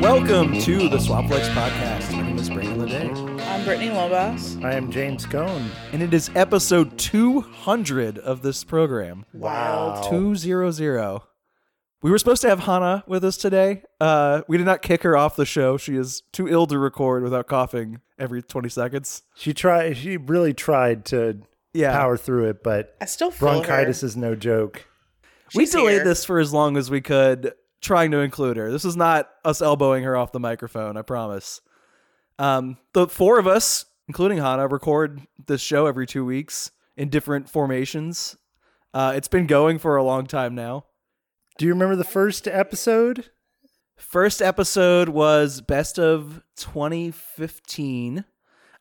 Welcome to the Swampflix podcast. My name is Brandon Ledet, I'm Britnee Lobos. I am James Cone. and it is episode 200 of this program. Wow. 200. We were supposed to have Hannah with us today. Uh, we did not kick her off the show. She is too ill to record without coughing every 20 seconds. She tried. She really tried to Yeah. power through it, but I still feel bronchitis her. is no joke. we delayed here. this for as long as we could, trying to include her. This is not us elbowing her off the microphone, I promise. Um, the four of us, including Hannah, record this show every two weeks in different formations. Uh, it's been going for a long time now. Do you remember the first episode? First episode was best of 2015.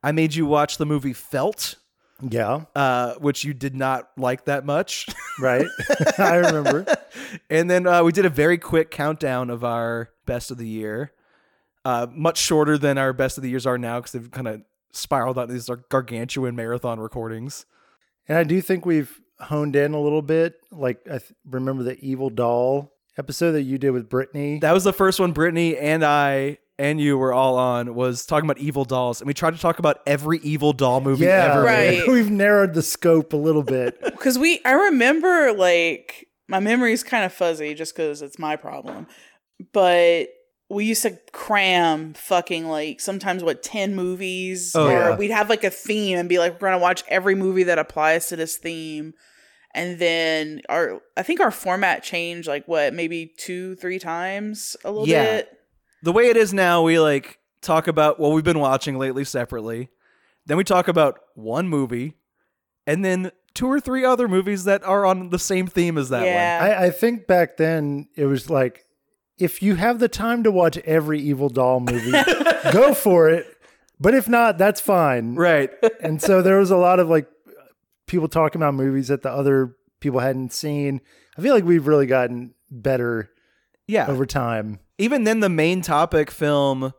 I made you watch the movie Felt, Yeah, uh, which you did not like that much. right. I remember. and then uh, we did a very quick countdown of our best of the year, uh, much shorter than our best of the years are now because they've kind of spiraled out these gargantuan marathon recordings. And I do think we've honed in a little bit. Like I th- remember the Evil Doll episode that you did with Britnee. That was the first one Britnee and I and you were all on was talking about evil dolls, and we tried to talk about every evil doll movie yeah, ever. Right. made. we've narrowed the scope a little bit. because we. I remember like my memory's kind of fuzzy just because it's my problem, but we used to cram fucking like sometimes what ten movies, Oh, or yeah. we'd have like a theme and be like we're gonna watch every movie that applies to this theme. And then our, I think our format changed like what, maybe two, three times a little Yeah. bit. the way it is now, we like talk about what we've been watching lately separately. Then we talk about one movie, and then two or three other movies that are on the same theme as that one. Yeah. I, I think back then it was like, if you have the time to watch every Evil Doll movie, go for it. But if not, that's fine. Right. and so there was a lot of like people talking about movies that the other people hadn't seen. I feel like we've really gotten better Yeah. over time. Even then, the main topic film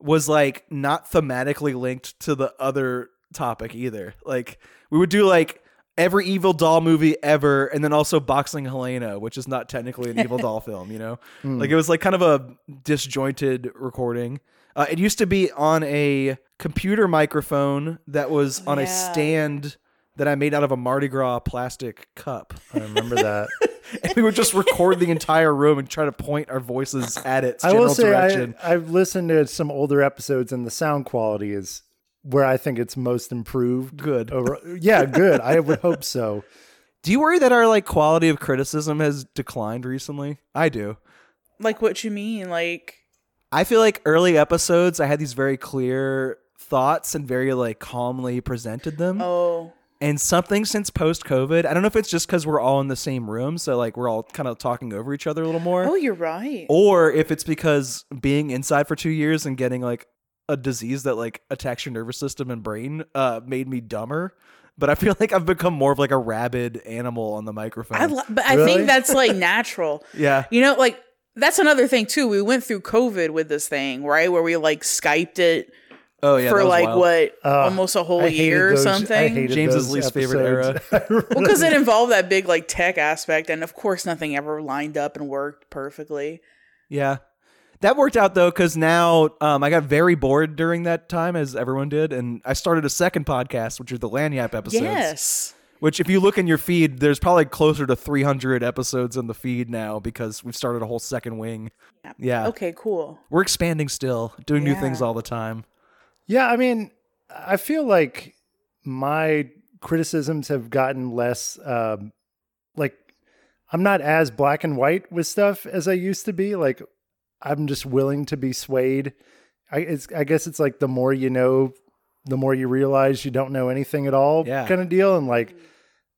was like not thematically linked to the other topic either. Like we would do like every evil doll movie ever, and then also Boxing Helena, which is not technically an evil doll film. You know, like it was like kind of a disjointed recording. Uh, it used to be on a computer microphone that was on a stand that I made out of a Mardi Gras plastic cup. I remember that. and we would just record the entire room and try to point our voices at its I will say direction. I, I've listened to some older episodes and the sound quality is where I think it's most improved. Good. Over, yeah, good. I would hope so. Do you worry that our like quality of criticism has declined recently? I do. Like what you mean? Like I feel like early episodes I had these very clear thoughts and very like calmly presented them. oh And something since post COVID, I don't know if it's just because we're all in the same room, so like we're all kind of talking over each other a little more. oh you're right. or if it's because being inside for two years and getting like a disease that like attacks your nervous system and brain uh made me dumber but i feel like i've become more of like a rabid animal on the microphone I lo- but I think that's like natural. yeah You know, like that's another thing too. We went through COVID with this thing, right? Where we like Skyped it oh yeah for like wild. what, Uh, almost a whole I hated year or those- I something. hated James's those least favorite episodes. Well, because it involved that big like tech aspect, and of course, nothing ever lined up and worked perfectly. yeah that worked out though because now um, i got very bored during that time as everyone did and i started a second podcast which are the Lagniappe episodes Yes. which if you look in your feed there's probably closer to 300 episodes in the feed now because we've started a whole second wing yeah Okay. Cool. we're expanding still, doing new things all the time. Yeah, I mean, I feel like my criticisms have gotten less um, like I'm not as black and white with stuff as I used to be. Like I'm just willing to be swayed. I it's I guess it's like the more you know, the more you realize you don't know anything at all Yeah. kind of deal and like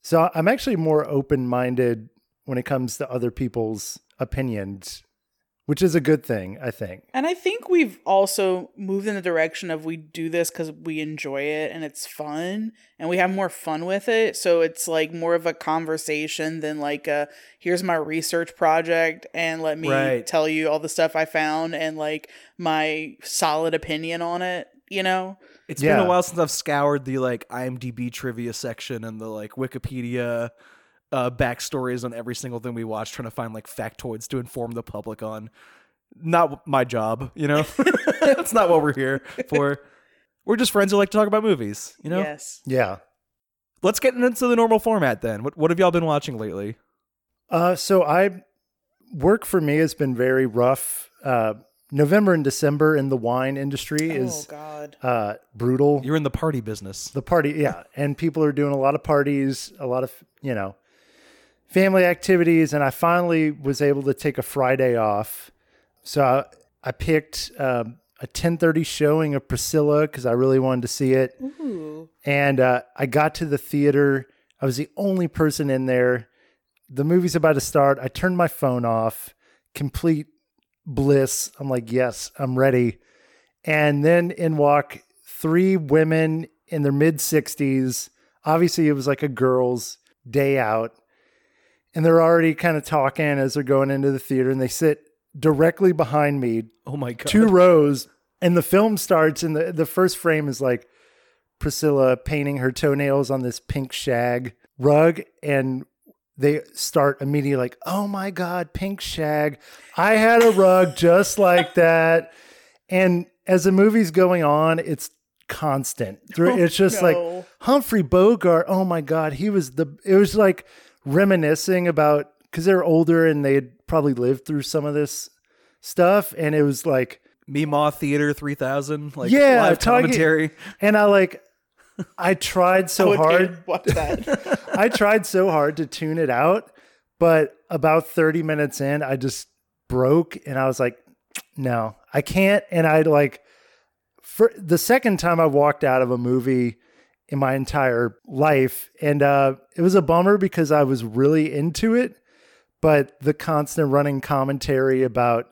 so I'm actually more open-minded when it comes to other people's opinions, which is a good thing, I think. And I think we've also moved in the direction of we do this because we enjoy it and it's fun and we have more fun with it. So it's like more of a conversation than like a here's my research project and let me Right. tell you all the stuff I found and like my solid opinion on it, you know? It's been a while since I've scoured the like IMDb trivia section and the like Wikipedia uh, backstories on every single thing we watch, trying to find like factoids to inform the public on. Not my job, you know. That's not what we're here for. We're just friends who like to talk about movies, you know. Yes. Yeah. Let's get into the normal format then. What what have y'all been watching lately? Uh, so I work for me has been very rough. Uh, November and December in the wine industry Oh is God. uh, brutal. You're in the party business. the party, yeah, and people are doing a lot of parties, a lot of you know family activities, and I finally was able to take a Friday off. So I, I picked um, a 10:30 showing of Priscilla because I really wanted to see it. Ooh. and uh, I got to the theater. I was the only person in there. The movie's about to start. I turned my phone off. Complete bliss. I'm like, yes, I'm ready. And then in walk three women in their mid 60s. Obviously, it was like a girls' day out. And they're already kind of talking as they're going into the theater, and they sit directly behind me, Oh my god. two rows and the film starts and the, the first frame is like priscilla painting her toenails on this pink shag rug and they start immediately like oh my god pink shag i had a rug just like that and as the movie's going on it's constant Through- oh, it's just like no. humphrey bogart oh my god he was the it was like reminiscing about because they're older and they had probably lived through some of this stuff and it was like Meemaw Theater 3000, like Yeah, live talking- commentary. and i like i tried so would hard watch that. i tried so hard to tune it out but about 30 minutes in i just broke and i was like no i can't and i like for the second time i walked out of a movie in my entire life. And uh it was a bummer because i was really into it but the constant running commentary about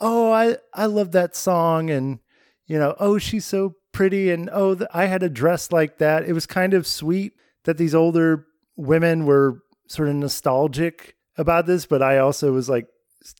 oh i i love that song and you know oh she's so pretty and oh i had a dress like that. It was kind of sweet that these older women were sort of nostalgic about this but i also was like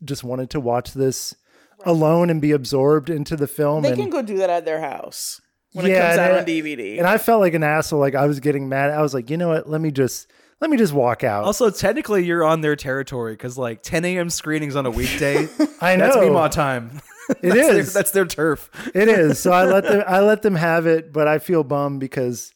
just wanted to watch this alone and be absorbed into the film they and, can go do that at their house when Yeah, it comes and out I- on DVD. and i felt like an asshole like i was getting mad i was like you know what let me just let me just walk out Also, technically, you're on their territory because like 10 a.m. screenings on a weekday. i know that's Meemaw time. it that's Their, that's their turf. it is. So I let them I let them have it, but I feel bummed because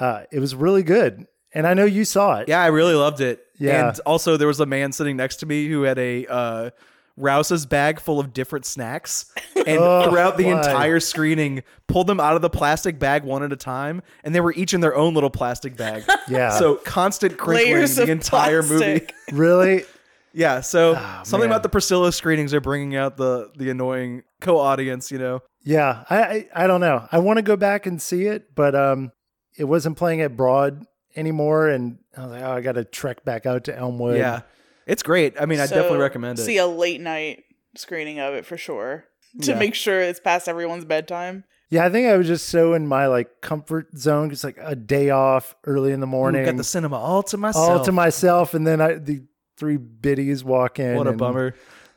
uh, it was really good, and I know you saw it. Yeah, I really loved it. Yeah. And also, there was a man sitting next to me who had a uh, Rouse's bag full of different snacks, and Oh, throughout the why? entire screening, pulled them out of the plastic bag one at a time, and they were each in their own little plastic bag. Yeah. So constant crinkling Layers the of entire movie. Really, Yeah. So Ah, something man. about the Priscilla screenings are bringing out the the annoying co-audience. You know. yeah. I I, I don't know. I want to go back and see it, but um, it wasn't playing at Broad anymore, and I was like, oh, I got to trek back out to Elmwood. Yeah. It's great. I mean, I So, definitely recommend it. See a late night screening of it for sure to Yeah. make sure it's past everyone's bedtime. yeah. I think I was just so in my like comfort zone. It's like a day off early in the Ooh, morning, got the cinema all to myself. all to myself, and then I the three biddies walk in. what a and- bummer.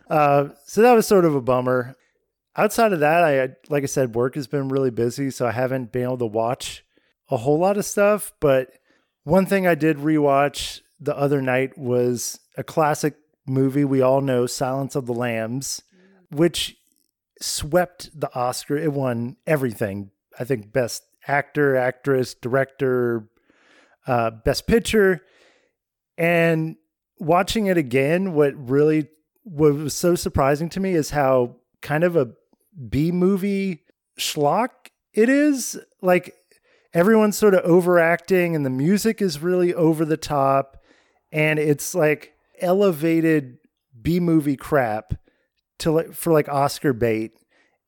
Uh, so that was sort of a bummer. Outside of that, I like I said, work has been really busy, so I haven't been able to watch a whole lot of stuff. But one thing I did rewatch the other night was a classic movie we all know, Silence of the Lambs, which swept the Oscar. It won everything. I think best actor, actress, director, uh, best picture. And watching it again, what really what was so surprising to me is how kind of a B movie schlock it is. Like everyone's sort of overacting and the music is really over the top and it's like elevated B movie crap to like for like Oscar bait.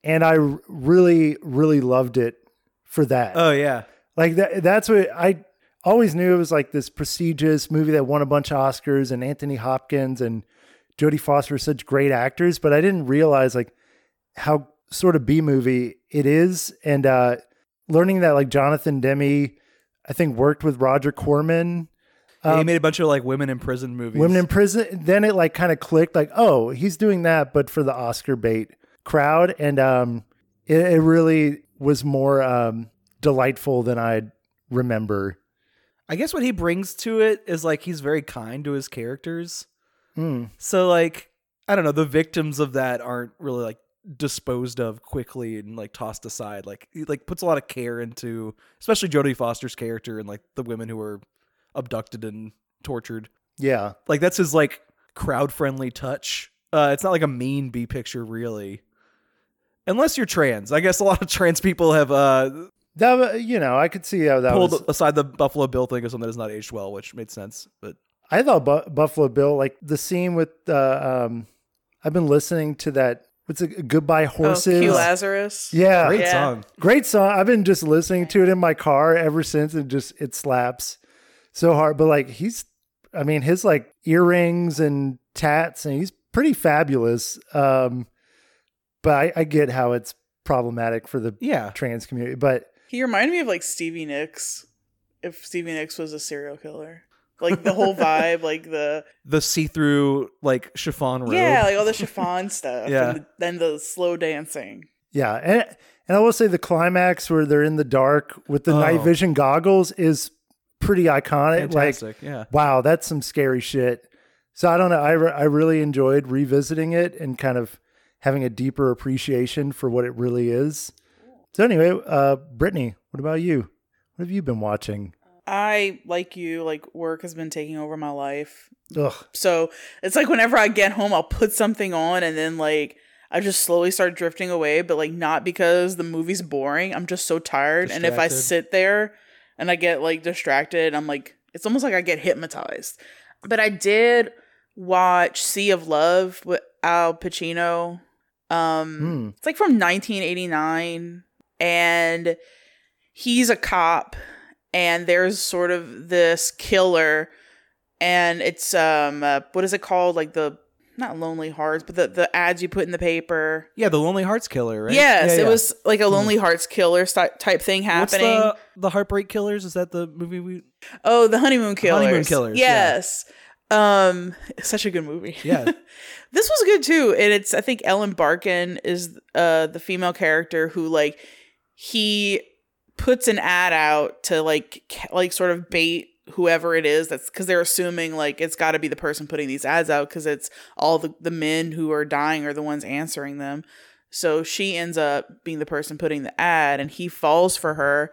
And I really, really loved it for that. Oh yeah. Like that that's what I always knew it was like this prestigious movie that won a bunch of Oscars and Anthony Hopkins and Jodie Foster are such great actors, but I didn't realize like how sort of B movie it is. And uh learning that like Jonathan Demme, I think worked with Roger Corman. Yeah, he Um, made a bunch of like women in prison movies. Women in prison. Then it like kind of clicked, like, oh, he's doing that, but for the Oscar bait crowd, and um, it, it really was more um delightful than I remember. I guess what he brings to it is like he's very kind to his characters. Mm. So like I don't know, the victims of that aren't really like disposed of quickly and like tossed aside. Like he like puts a lot of care into especially Jodie Foster's character and like the women who were abducted and tortured. Yeah. Like that's his like crowd friendly touch. Uh it's not like a mean B picture really. Unless you're trans. I guess a lot of trans people have uh That you know, I could see how that pulled was. aside the Buffalo Bill thing as something that has not aged well, which made sense. But I thought Bu- Buffalo Bill, like the scene with uh, um, I've been listening to that. What's it? Goodbye Horses. Oh, Q Lazarus. yeah, great Yeah. song. great song. I've been just listening to it in my car ever since, and just it slaps so hard. But like he's, I mean, his like earrings and tats, and he's pretty fabulous. Um, but I, I get how it's problematic for the Yeah. trans community. But He reminded me of like Stevie Nicks. If Stevie Nicks was a serial killer, like the whole vibe, like the The see through like chiffon robe. yeah, like all the chiffon stuff, Yeah. and then the slow dancing. Yeah, and and I will say the climax where they're in the dark with the night Oh. vision goggles is pretty iconic. Fantastic. Like, yeah. wow, that's some scary shit. So I don't know. I re- I really enjoyed revisiting it and kind of having a deeper appreciation for what it really is. So anyway, uh, Britnee, what about you? What have you been watching? I like you, like work has been taking over my life. Ugh, So it's like whenever I get home, I'll put something on and then like I just slowly start drifting away, but like not because the movie's boring. I'm just so tired. And if I sit there and I get like distracted, I'm like, it's almost like I get hypnotized. But I did watch Sea of Love with Al Pacino. Um, Hmm. It's like from 1989. And he's a cop and there's sort of this killer and it's um uh, what is it called like the not lonely hearts but the the ads you put in the paper Yeah, the Lonely Hearts Killer, right? yes Yeah, it yeah. was like a lonely hearts killer sti- type thing What's happening the the Heartbreak Killers? Is that the movie we? oh the honeymoon killers Honeymoon Killers, yeah. yes um such a good movie Yeah. this was good too and it's i think ellen barkin is uh the female character who like he puts an ad out to like like sort of bait whoever it is that's because they're assuming like it's got to be the person putting these ads out because it's all the, the men who are dying are the ones answering them. So she ends up being the person putting the ad and he falls for her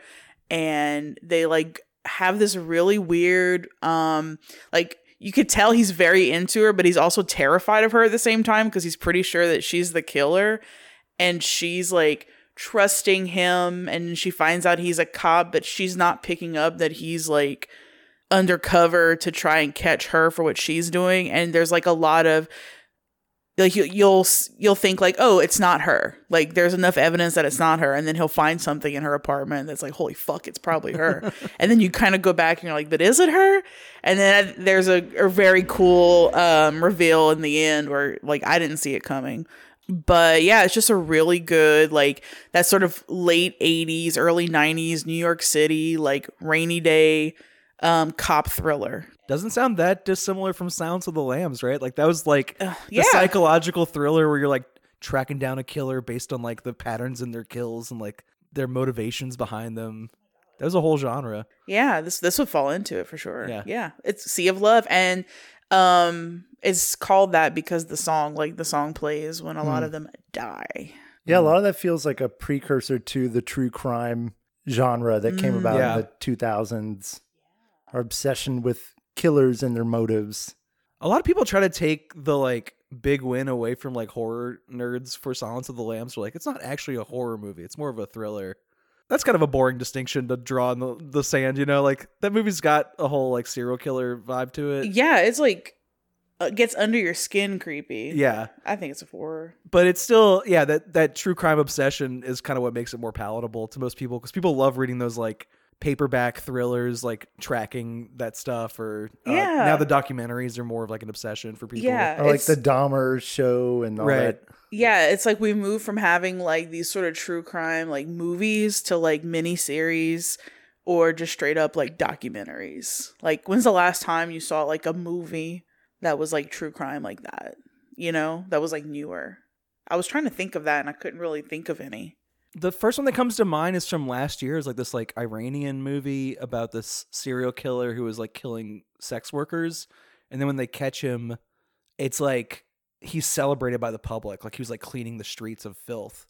and they like have this really weird um like you could tell he's very into her but he's also terrified of her at the same time because he's pretty sure that she's the killer. And she's like trusting him and she finds out he's a cop but she's not picking up that he's like undercover to try and catch her for what she's doing and there's like a lot of like you, you'll you'll think like oh it's not her. Like there's enough evidence that it's not her and then he'll find something in her apartment that's like holy fuck it's probably her. And then you kind of go back and you're like but is it her? And then there's a, a very cool um reveal in the end where like i didn't see it coming. But yeah it's just a really good like that sort of late 80s early 90s new york city like rainy day um cop thriller Doesn't sound that dissimilar from Silence of the Lambs, right? Like that was like yeah. the psychological thriller where you're like tracking down a killer based on like the patterns in their kills and like their motivations behind them. That was a whole genre. Yeah, this this would fall into it for sure. Yeah. Yeah. It's Sea of Love and um it's called that because the song like the song plays when a lot of them die. yeah, a lot of that feels like a precursor to the true crime genre that came Mm. about Yeah. in the 2000s. Our obsession with killers and their motives. A lot of people try to take the like big win away from like horror nerds for Silence of the Lambs. We're like, it's not actually a horror movie. It's more of a thriller. That's kind of a boring distinction to draw in the, the sand, you know? Like that movie's got a whole like serial killer vibe to it. Yeah, it's like uh, gets under your skin creepy. Yeah. I think it's a horror. But it's still yeah, that that true crime obsession is kind of what makes it more palatable to most people cuz people love reading those like paperback thrillers like tracking that stuff or uh, Yeah. now the documentaries are more of like an obsession for people. Yeah. Or like the Dahmer show and all Right. that. Yeah, it's like we moved from having like these sort of true crime like movies to like mini series or just straight up like documentaries. Like when's the last time you saw like a movie that was like true crime like that? You know, that was like newer. I was trying to think of that and I couldn't really think of any. The first one that comes to mind is from last year. Is like this like Iranian movie about this serial killer who was like killing sex workers, and then when they catch him, it's like he's celebrated by the public, like he was like cleaning the streets of filth.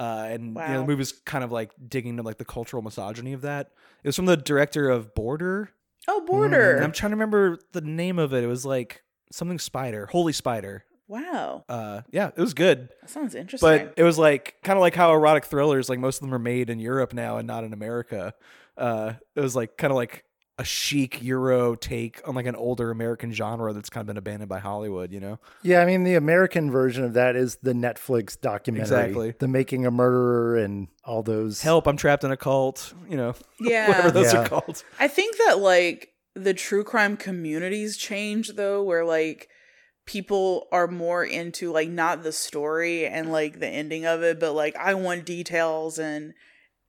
Uh, and you know Wow. the movie's kind of like digging into like the cultural misogyny of that. It was from the director of Border, Oh, Border. and I'm trying to remember the name of it. It was like something Spider, Holy Spider. Wow. Uh, yeah, it was good. That sounds interesting. But it was like kind of like how erotic thrillers, like most of them are made in Europe now and not in America. Uh, it was like kind of like a chic Euro take on like an older American genre that's kind of been abandoned by Hollywood. You know? Yeah, I mean the American version of that is the Netflix documentary, Exactly. the Making a Murderer and all those. Help! I'm trapped in a cult. You know, yeah. whatever those Yeah. are called. I think that like the true crime communities change though, where like people are more into like not the story and like the ending of it, but like I want details and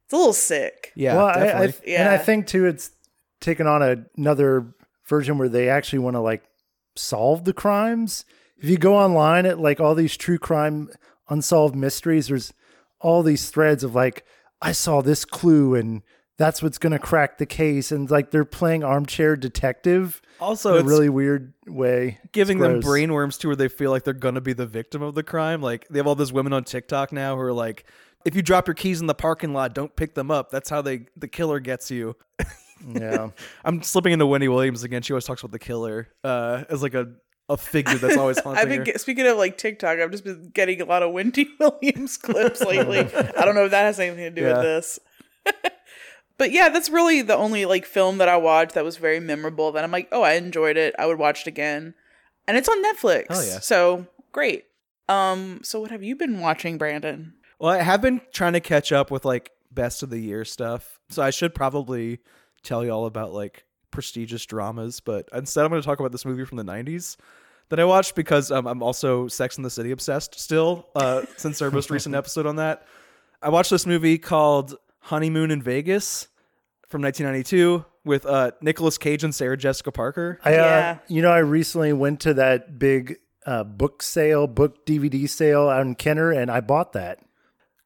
it's a little sick. Yeah, well, I, I, definitely. and I think too, it's taken on a, another version where they actually want to like solve the crimes. If you go online at like all these true crime unsolved mysteries, there's all these threads of like, I saw this clue and that's what's going to crack the case. And like they're playing armchair detective also, in a really weird way. Giving them brainworms to where they feel like they're gonna be the victim of the crime. Like they have all those women on TikTok now who are like, if you drop your keys in the parking lot, don't pick them up. That's how they the killer gets you. Yeah. I'm slipping into Wendy Williams again. She always talks about the killer uh, as like a, a figure that's always haunting I've been her. speaking of like TikTok, I've just been getting a lot of Wendy Williams clips lately. I don't know if that has anything to do Yeah. with this. But yeah, that's really the only like film that I watched that was very memorable that I'm like, oh, I enjoyed it. I would watch it again. And it's on Netflix. Oh, yeah. So great. Um, so what have you been watching, Brandon? well, I have been trying to catch up with like best of the year stuff, so I should probably tell you all about like prestigious dramas. But instead, I'm going to talk about this movie from the '90s that I watched because um, I'm also Sex and the City obsessed still uh, since our most recent episode on that. I watched this movie called Honeymoon in Vegas from 1992 with uh, Nicolas Cage and Sarah Jessica Parker. I, uh, Yeah. you know, I recently went to that big uh, book sale, book DVD sale out in Kenner, and I bought that.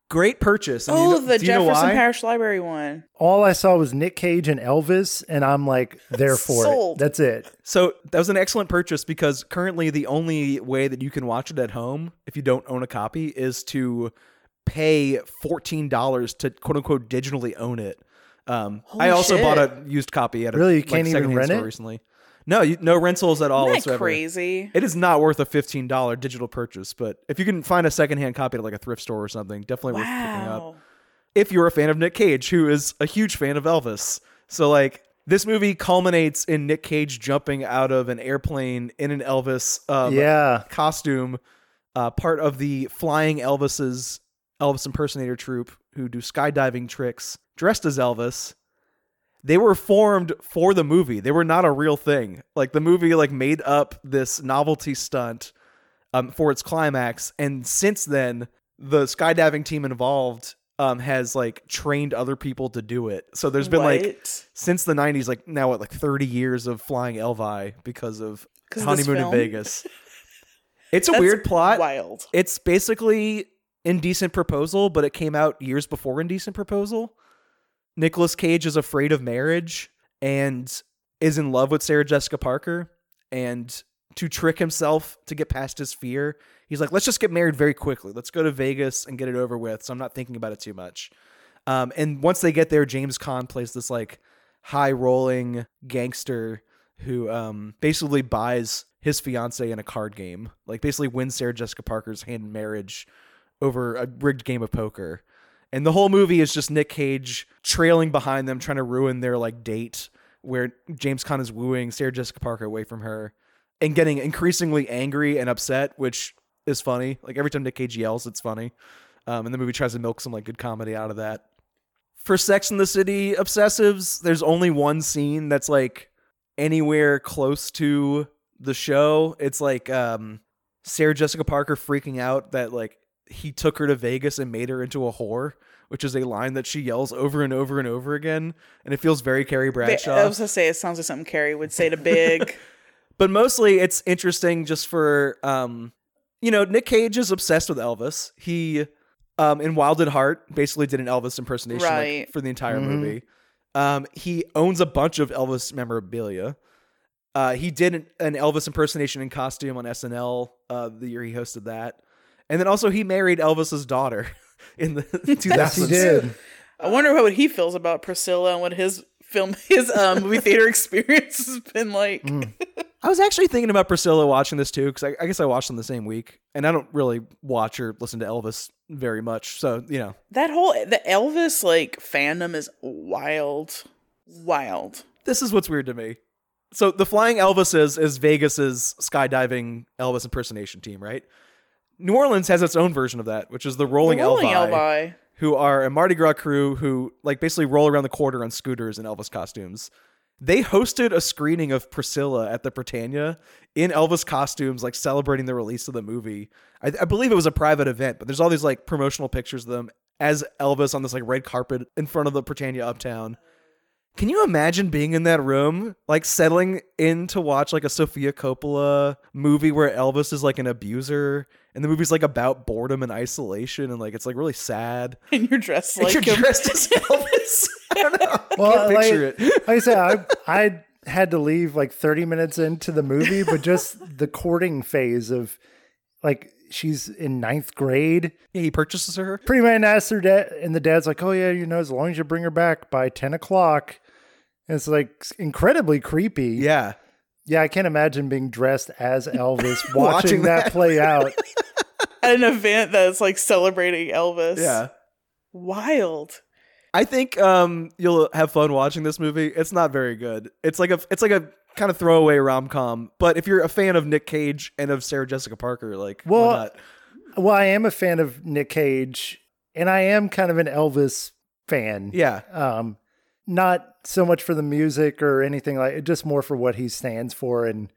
Great purchase. And you Oh, know- the do you know Jefferson? Parish Library one. All I saw was Nick Cage and Elvis, and I'm like, there for Sold. it. That's it. So that was an excellent purchase because currently the only way that you can watch it at home, if you don't own a copy, is to pay fourteen dollars to quote unquote digitally own it. Um, I also shit. bought a used copy at a Really? You like, can't even secondhand rent store it? recently. No, you, no rentals at all Isn't that whatsoever. crazy? It is not worth a fifteen dollar digital purchase, but if you can find a secondhand copy at like a thrift store or something, definitely worth picking up Wow. if you're a fan of Nick Cage, who is a huge fan of Elvis. So like this movie culminates in Nick Cage jumping out of an airplane in an Elvis um, yeah. costume, uh, part of the Flying Elvis's Elvis impersonator troupe who do skydiving tricks dressed as Elvis. They were formed for the movie. They were not a real thing. Like the movie like made up this novelty stunt um, for its climax, and since then the skydiving team involved um, has like trained other people to do it. So there's been like since the 90s like now what like 30 years of flying Elvi because of honeymoon in? Vegas. It's a That's weird plot. Wild. It's basically Indecent Proposal, but it came out years before Indecent Proposal. Nicolas Cage is afraid of marriage and is in love with Sarah Jessica Parker. And to trick himself to get past his fear, he's like, let's just get married very quickly. Let's go to Vegas and get it over with. So I'm not thinking about it too much. Um, and once they get there, James Caan plays this like high rolling gangster who um, basically buys his fiance in a card game, like basically wins Sarah Jessica Parker's hand in marriage over a rigged game of poker. And the whole movie is just Nick Cage trailing behind them, trying to ruin their like date, where James Caan is wooing Sarah Jessica Parker away from her, and getting increasingly angry and upset, which is funny. Like every time Nick Cage yells, it's funny. Um, and the movie tries to milk some like good comedy out of that. For Sex and the City obsessives, there's only one scene that's like anywhere close to the show. It's like um, Sarah Jessica Parker freaking out that like he took her to Vegas and made her into a whore, which is a line that she yells over and over and over again, and it feels very Carrie Bradshaw. I was gonna say it sounds like something Carrie would say to Big. but mostly it's interesting just for um you know nick cage is obsessed with elvis he um, in Wild at Heart, basically did an Elvis impersonation like, for the entire movie. Um, he owns a bunch of Elvis memorabilia. Uh, he did an, an Elvis impersonation in costume on SNL uh, the year he hosted that, and then also he married Elvis's daughter in the 2000s. Yes, he did. I wonder what he feels about Priscilla and what his film, his um, movie theater experience has been like. Mm. I was actually thinking about Priscilla watching this too because I, I guess I watched them the same week, and I don't really watch or listen to Elvis very much, so you know. That whole the Elvis like fandom is wild, wild. this is what's weird to me. So the Flying Elvises is Vegas's skydiving Elvis impersonation team, right? New Orleans has its own version of that, which is the Rolling, The Rolling Elvi, Elvi. who are a Mardi Gras crew who like basically roll around the quarter on scooters in Elvis costumes. They hosted a screening of Priscilla at the Prytania in Elvis costumes, like celebrating the release of the movie. I, I believe it was a private event, but there's all these like promotional pictures of them as Elvis on this like red carpet in front of the Prytania Uptown. Can you imagine being in that room, like settling in to watch like a Sofia Coppola movie where Elvis is like an abuser, and the movie's like about boredom and isolation, and like it's like really sad. And you're dressed And like you're him. dressed as Elvis. I don't know. I Well, can't picture like, it. like I said, I I had to leave like 30 minutes into the movie, but just the courting phase of like she's in ninth grade. Yeah, he purchases her. Pretty man asks her dad, and the dad's like, "Oh yeah, you know, as long as you bring her back by 10 o'clock." And it's like incredibly creepy. Yeah, Yeah, I can't imagine being dressed as Elvis watching, Watching that, that. play out. at an event that's like celebrating Elvis. yeah. Wild. I think um, you'll have fun watching this movie. It's not very good. It's like a it's like a kind of throwaway rom com. But if you're a fan of Nick Cage and of Sarah Jessica Parker, like why Well, not? Well, I am a fan of Nick Cage, and I am kind of an Elvis fan. Yeah, Um, not so much for the music or anything like it, just more for what he stands for and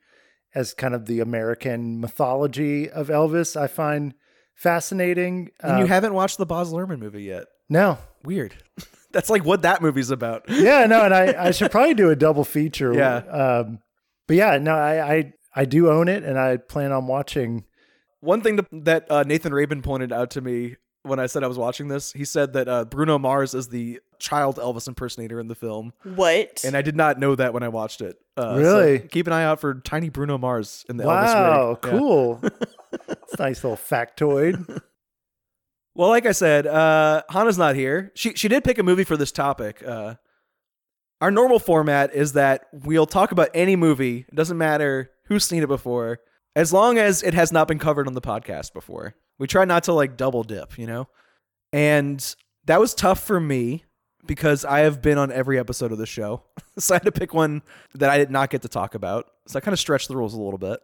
as kind of the American mythology of Elvis. I find fascinating. and you Uh, haven't watched the Baz Luhrmann movie yet. no, Weird. That's like what that movie's about. yeah, no, and I, I should probably do a double feature. Yeah. Um, but yeah, no, I, I I do own it, and I plan on watching. One thing to, that uh, Nathan Rabin pointed out to me when I said I was watching this, he said that uh, Bruno Mars is the child Elvis impersonator in the film, What? and I did not know that when I watched it. Uh, so Really? keep an eye out for tiny Bruno Mars in the Elvis Wow, rig. Yeah. cool. It's a nice little factoid. Well, like I said, uh, Hannah's not here. She she did pick a movie for this topic. Uh, our normal format is that we'll talk about any movie. It doesn't matter who's seen it before, as long as it has not been covered on the podcast before. We try not to like double dip, you know. And that was tough for me because I have been on every episode of the show, so I had to pick one that I did not get to talk about. So I kind of stretched the rules a little bit.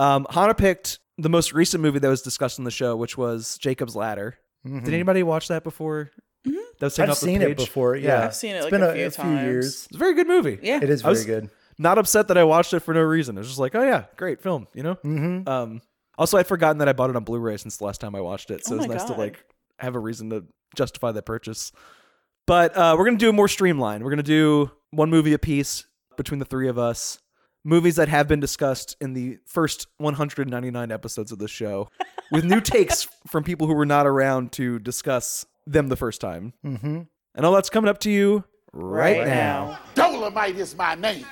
Um, Hannah picked the most recent movie that was discussed on the show, which was Jacob's Ladder. Mhm. Did anybody watch that before? Mhm. That was I've off the seen it before. Yeah, I've seen it It's like been a few times. years. It's a very good movie. yeah. It is I very was- good. Not upset that I watched it for no reason. It was just like, oh yeah, great film, you know? Mm-hmm. Um also I'd forgotten that I bought it on Blu-ray since the last time I watched it. So Oh it was my nice to like have a reason to justify that purchase. But uh we're gonna do a more streamlined. We're gonna do one movie a piece between the three of us. Movies that have been discussed in the first 199 episodes of the show, with new takes from people who were not around to discuss them the first time. Mm-hmm. And all that's coming up to you right, Right now. now. Dolemite is my name.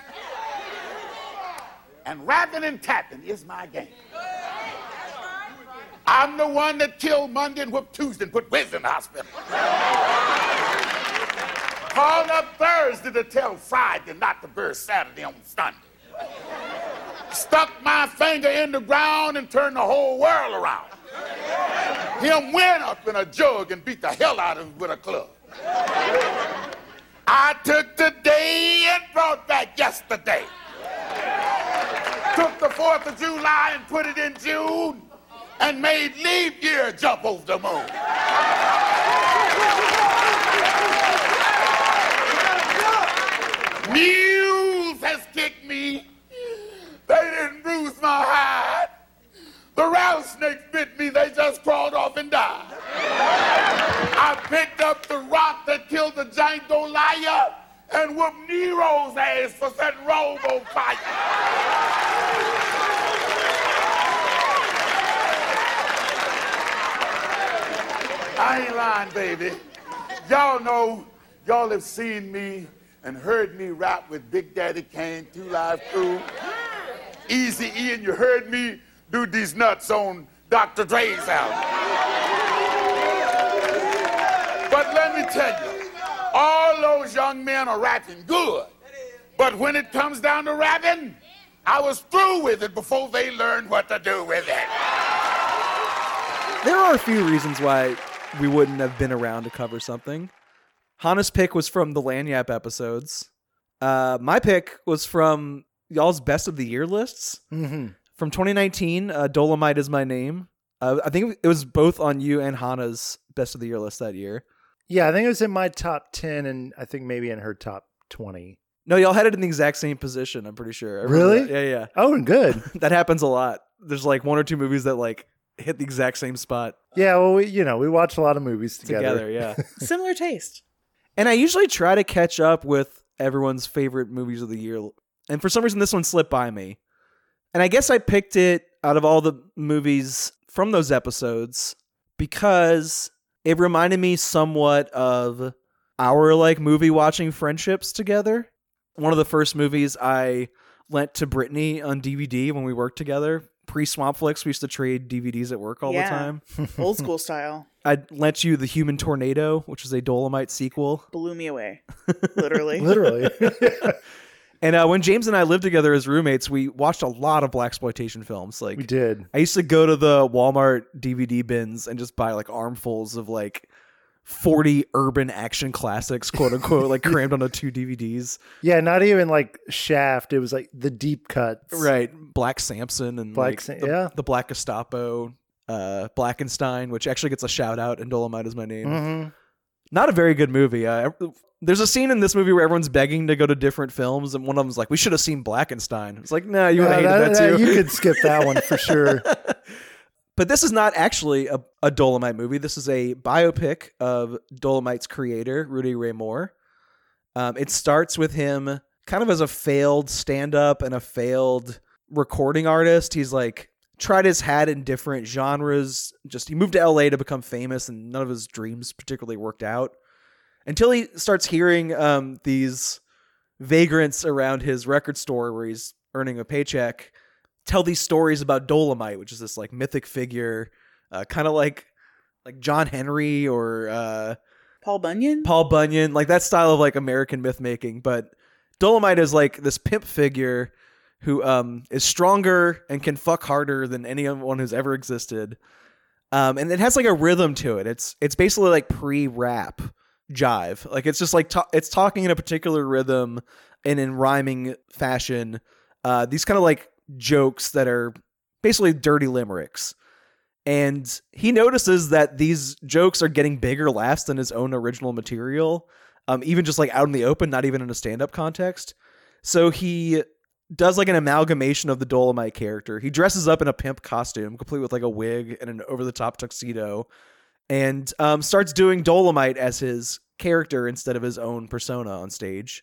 And rapping and tapping is my game. I'm the one that killed Monday and whooped Tuesday and put Wednesday in the hospital. Called up Thursday to tell Friday not to burn Saturday on Sunday. Stuck my finger in the ground and turned the whole world around. Him went up in a jug and beat the hell out of him with a club. I took today and brought back yesterday. Took the 4th of July and put it in June and made leap year jump over the moon. Mules has kicked me. They didn't bruise my hide. The rattlesnakes bit me, they just crawled off and died. I picked up the rock that killed the giant Goliath and whooped Nero's ass for setting Rome on fire. I ain't lying, baby. Y'all know, y'all have seen me and heard me rap with Big Daddy Kane, Two Live Crew, Easy E, and you heard me do these nuts on Dr. Dre's album. But let me tell you, all those young men are rapping good. But when it comes down to rapping, I was through with it before they learned what to do with it. There are a few reasons why we wouldn't have been around to cover something. Hannah's pick was from the Lagniappe episodes. Uh, my pick was from y'all's best of the year lists hmm from 2019. Uh, Dolemite is my name. Uh, I think it was both on you and Hannah's best of the year list that year. Yeah, I think it was in my top 10 and I think maybe in her top 20. No, y'all had it in the exact same position. I'm pretty sure. Really? that. Yeah, yeah. Oh, and good. That happens a lot. There's like one or two movies that like hit the exact same spot yeah, well, we, you know, we watch a lot of movies together. together. Yeah. Similar taste. And I usually try to catch up with everyone's favorite movies of the year. And for some reason, this one slipped by me. And I guess I picked it out of all the movies from those episodes because it reminded me somewhat of our like movie watching friendships together. One of the first movies I lent to Britnee on DVD when we worked together. Pre Swampflix, we used to trade DVDs at work all Yeah. the time. Old school style. I lent you The Human Tornado, which is a Dolemite sequel. Blew me away. Literally. Literally. And uh, when James and I lived together as roommates, we watched a lot of blaxploitation films. Like we did. I used to go to the Walmart DVD bins and just buy like armfuls of like forty urban action classics, quote unquote, like crammed onto two DVDs. Yeah, not even like Shaft. It was like the deep cuts. Right, Black Samson and Black like, Sam- the, yeah. the Black Gestapo, uh, Blackenstein, which actually gets a shout out, and Dolemite is my name. hmm Not a very good movie. Uh, there's a scene in this movie where everyone's begging to go to different films, and one of them's like, "We should have seen Blackenstein." It's like, nah, you would have Uh, hated that, that- too. you could skip that one for sure. But this is not actually a, a Dolemite movie. This is a biopic of Dolemite's creator, Rudy Ray Moore. Um, it starts with him kind of as a failed stand up and a failed recording artist. He's like tried his hat in different genres. Just he moved to LA to become famous, and none of his dreams particularly worked out until he starts hearing um, these vagrants around his record store where he's earning a paycheck tell these stories about Dolemite, which is this like mythic figure, uh, kind of like like John Henry or uh, Paul Bunyan? Paul Bunyan, like that style of like American myth making. But Dolemite is like this pimp figure who um, is stronger and can fuck harder than anyone who's ever existed. Um, and it has like a rhythm to it. It's it's basically like pre-rap jive. Like it's just like ta- it's talking in a particular rhythm and in rhyming fashion. Uh, these kind of like jokes that are basically dirty limericks. And he notices that these jokes are getting bigger laughs than his own original material, um, even just like out in the open, not even in a stand up context. So he does like an amalgamation of the Dolemite character. He dresses up in a pimp costume, complete with like a wig and an over the top tuxedo, and um, starts doing Dolemite as his character instead of his own persona on stage.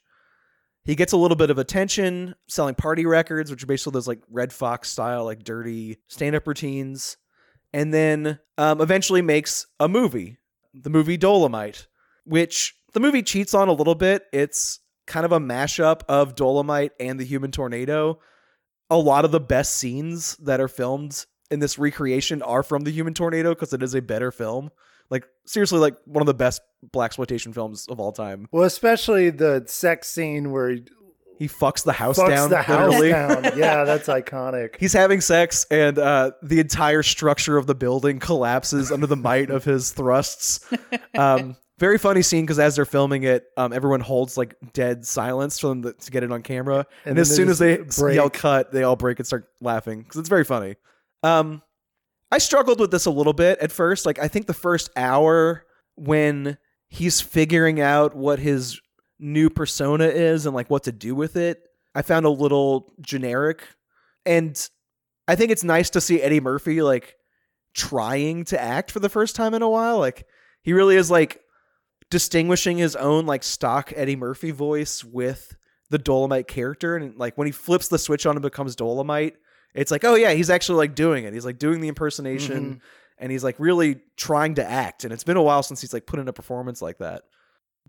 He gets a little bit of attention selling party records, which are basically those like Redd Foxx style, like dirty stand up routines and then um, eventually makes a movie, the movie Dolemite, which the movie cheats on a little bit. It's kind of a mashup of Dolemite and the Human Tornado. A lot of the best scenes that are filmed in this recreation are from the Human Tornado because it is a better film. Like seriously, like one of the best blaxploitation films of all time. Well, especially the sex scene where he He fucks the house fucks down. the house literally. down. Yeah, that's iconic. He's having sex, and uh, the entire structure of the building collapses under the might of his thrusts. Um, very funny scene because as they're filming it, um, everyone holds like dead silence for them to, to get it on camera. And, And as soon as they break. yell "cut," they all break and start laughing because it's very funny. Um, I struggled with this a little bit at first. Like I think the first hour when he's figuring out what his new persona is and like what to do with it, I found a little generic. And I think it's nice to see Eddie Murphy like trying to act for the first time in a while. Like he really is like distinguishing his own like stock Eddie Murphy voice with the Dolemite character. And like when he flips the switch on and becomes Dolemite, it's like, oh yeah, he's actually like doing it. He's like doing the impersonation and he's like really trying to act and it's been a while since he's like put in a performance like that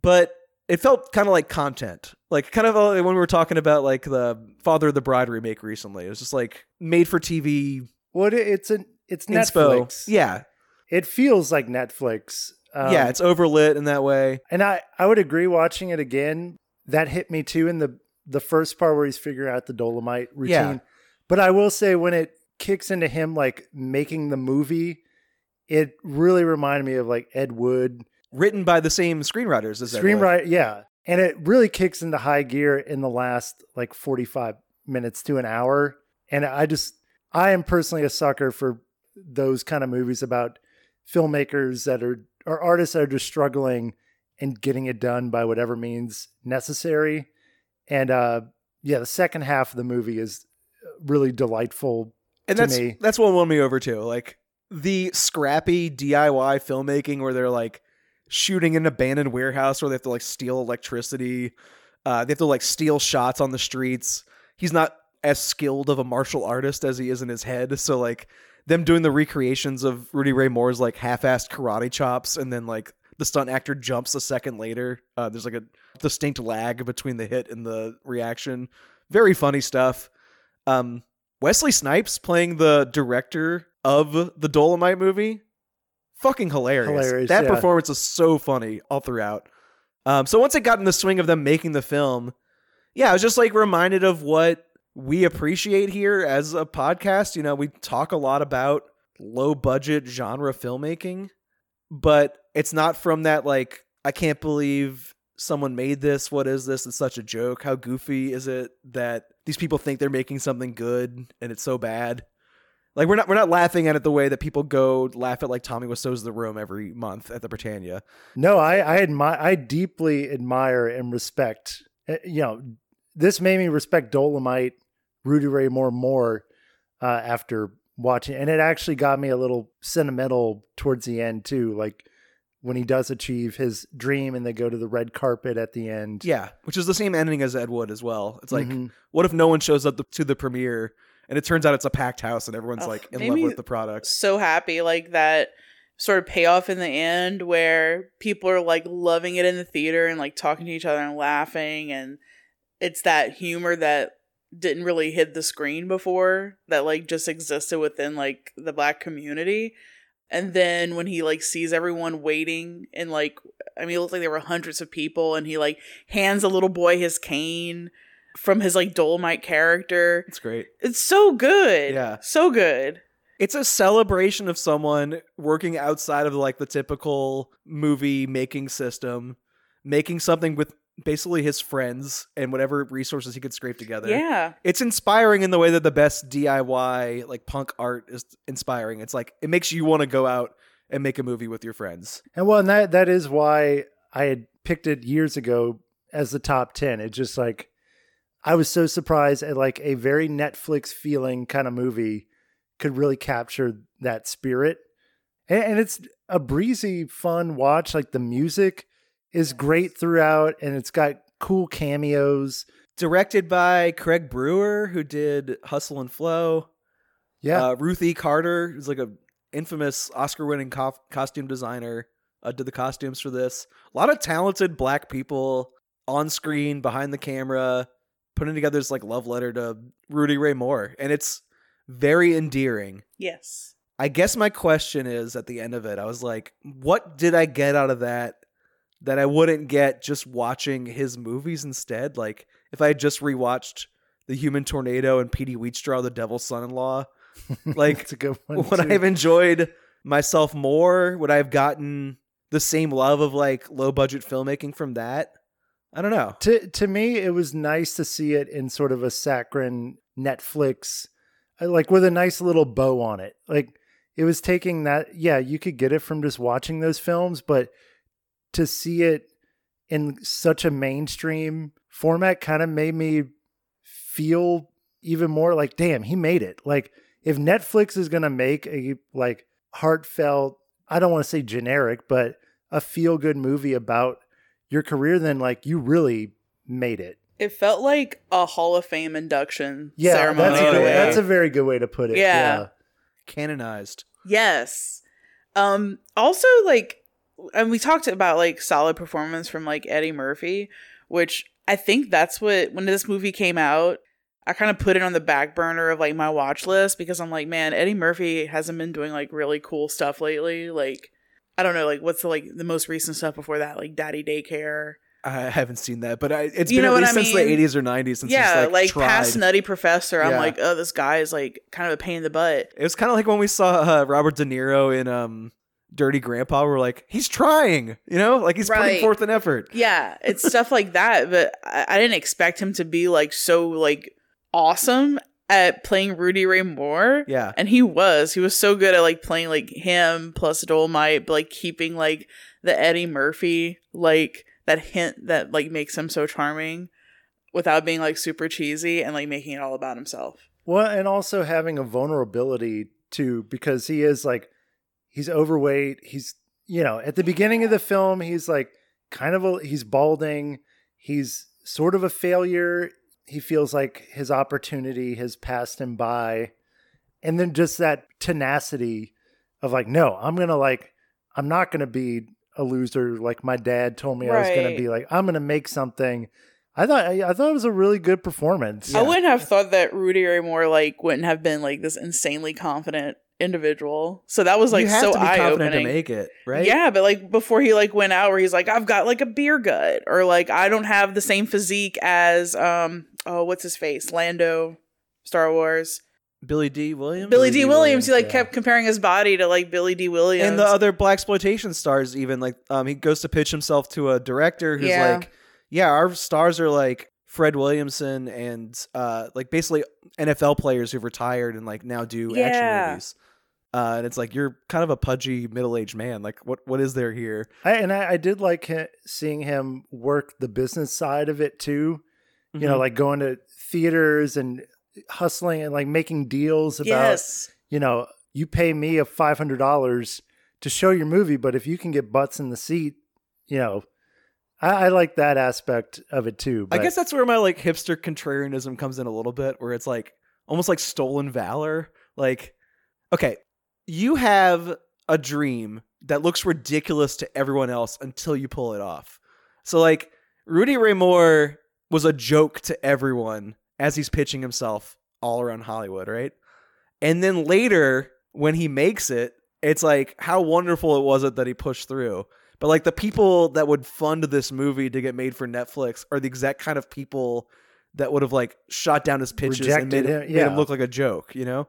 but it felt kind of like content like kind of uh, when we were talking about like the father of the bride remake recently it was just like made for tv What it's an it's inspo Netflix. yeah It feels like Netflix. Um, yeah it's overlit in that way and I I would agree. Watching it again, that hit me too in the the first part where he's figuring out the Dolemite routine. Yeah. But I will say when it kicks into him like making the movie, it really reminded me of like Ed Wood written by the same screenwriters as Ed Wood. screenwriter. Yeah, and it really kicks into high gear in the last like forty five minutes to an hour. And I just I am personally a sucker for those kind of movies about filmmakers that are or artists that are just struggling and getting it done by whatever means necessary. And uh yeah, the second half of the movie is really delightful. and to that's me. that's what won me over too. Like the scrappy DIY filmmaking where they're like shooting in an abandoned warehouse where they have to like steal electricity. Uh, they have to like steal shots on the streets. He's not as skilled of a martial artist as he is in his head, so like them doing the recreations of Rudy Ray Moore's like half-assed karate chops, and then like the stunt actor jumps a second later. Uh, there's like a distinct lag between the hit and the reaction. Very funny stuff. Um, Wesley Snipes playing the director of the Dolemite movie, fucking hilarious. Hilarious, that yeah. performance is so funny all throughout. Um, so once it got in the swing of them making the film, yeah, I was just like reminded of what we appreciate here as a podcast. You know, we talk a lot about low budget genre filmmaking, but it's not from that like I can't believe someone made this. What is this? It's such a joke. How goofy is it that these people think they're making something good and it's so bad? Like we're not we're not laughing at it the way that people go laugh at like Tommy Wiseau's The Room every month at the Prytania. No, I I admire I deeply admire and respect uh, you know, this made me respect Dolemite, Rudy Ray Moore more uh, after watching, and it actually got me a little sentimental towards the end too. Like when he does achieve his dream, and they go to the red carpet at the end. Yeah, which is the same ending as Ed Wood as well. It's like, Mhm. what if no one shows up to the premiere and it turns out it's a packed house and everyone's Ugh, like in love with the product? so happy like that sort of payoff in the end where people are like loving it in the theater and like talking to each other and laughing and it's that humor that didn't really hit the screen before that like just existed within like the black community and then when he like sees everyone waiting and like i mean it looked like there were hundreds of people and he like hands a little boy his cane from his like dolemite character It's great. it's so good Yeah. so good It's a celebration of someone working outside of like the typical movie making system, making something with basically his friends and whatever resources he could scrape together. yeah It's inspiring in the way that the best DIY like punk art is inspiring. It's like it makes you want to go out and make a movie with your friends. And well, and that that is why I had picked it years ago as the top ten. It just like I was so surprised at like a very Netflix feeling kind of movie could really capture that spirit. And, and it's a breezy, fun watch. Like the music is great throughout, and it's got cool cameos. Directed by Craig Brewer, who did Hustle and Flow. Yeah, Uh, Ruth E. Carter, who's like a infamous Oscar-winning co- costume designer, uh, did the costumes for this. A lot of talented black people on screen, behind the camera, putting together this like love letter to Rudy Ray Moore, and it's very endearing. Yes. I guess my question is at the end of it, I was like, what did I get out of that that I wouldn't get just watching his movies instead? Like, if I had just rewatched The Human Tornado and Petey Wheatstraw, The Devil's Son in Law, like, it's a good one. would I have enjoyed myself more? Would I have gotten the same love of like low budget filmmaking from that? I don't know. to to me it was nice to see it in sort of a saccharine netflix uh, like with a nice little bow on it like it was taking that yeah you could get it from just watching those films but to see it in such a mainstream format kind of made me feel even more like damn he made it like if netflix is going to make a like heartfelt i don't want to say generic but a feel good movie about your career then like you really made it It felt like a Hall of Fame induction yeah ceremony. that's, a Oh, good, that's a very good way to put it Yeah. Canonized. yes. Um also like and we talked about like solid performance from like Eddie Murphy, which I think that's what when this movie came out, I kind of put it on the back burner of like my watch list because I'm like, man, Eddie Murphy hasn't been doing like really cool stuff lately. Like I don't know, like what's the like the most recent stuff before that, like Daddy Daycare. I haven't seen that, but I, it's You been know at what least I since the '80s or '90s since yeah, like, like tried. past Nutty Professor, I'm Yeah. like, oh, this guy is like kind of a pain in the butt. It was kind of like when we saw uh, Robert De Niro in um, Dirty Grandpa. We're like, he's trying, you know, like he's putting forth an effort. Yeah, it's stuff like that, but I, I didn't expect him to be like so like awesome at playing Rudy Ray Moore. Yeah, And he was. He was so good at like playing like him plus Dolemite, but like keeping like the Eddie Murphy, like that hint that like makes him so charming without being like super cheesy and like making it all about himself. Well, and also having a vulnerability too, because he is like, he's overweight. He's, you know, at the beginning of the film, he's like kind of a, he's balding. He's sort of a failure. He feels like his opportunity has passed him by. And then just that tenacity of like, no, I'm going to like, I'm not going to be a loser like my dad told me I was going to be like, I'm going to make something. I thought, I, I thought it was a really good performance. I wouldn't have thought that Rudy Ray Moore like wouldn't have been like this insanely confident individual. So that was like you have so to be confident to make it, right? Yeah, but like before he like went out where he's like, I've got like a beer gut, or like I don't have the same physique as um oh what's his face? Lando, Star Wars. Billy Dee Williams, Billy Dee Williams, he like yeah. kept comparing his body to like Billy Dee Williams. and the other blaxploitation stars. Even like, um, he goes to pitch himself to a director who's Yeah. like, "Yeah, our stars are like Fred Williamson and uh, like basically NFL players who've retired and like now do Yeah. action movies." Uh, and it's like you're kind of a pudgy middle-aged man. Like, what what is there here? I, and I, I did like hi- seeing him work the business side of it too. You know, Mhm. like going to theaters and hustling and like making deals about, yes, you know, you pay me a five hundred dollars to show your movie, but if you can get butts in the seat, you know, I, I like that aspect of it too. I guess that's where my like hipster contrarianism comes in a little bit, where it's like almost like stolen valor. Like, okay, you have a dream that looks ridiculous to everyone else until you pull it off. So, like, Rudy Ray Moore was a joke to everyone as he's pitching himself all around Hollywood, right? And then later, when he makes it, it's like how wonderful it was it that he pushed through. But like the people that would fund this movie to get made for Netflix are the exact kind of people that would have like shot down his pitches and made, him, made yeah. him look like a joke, you know?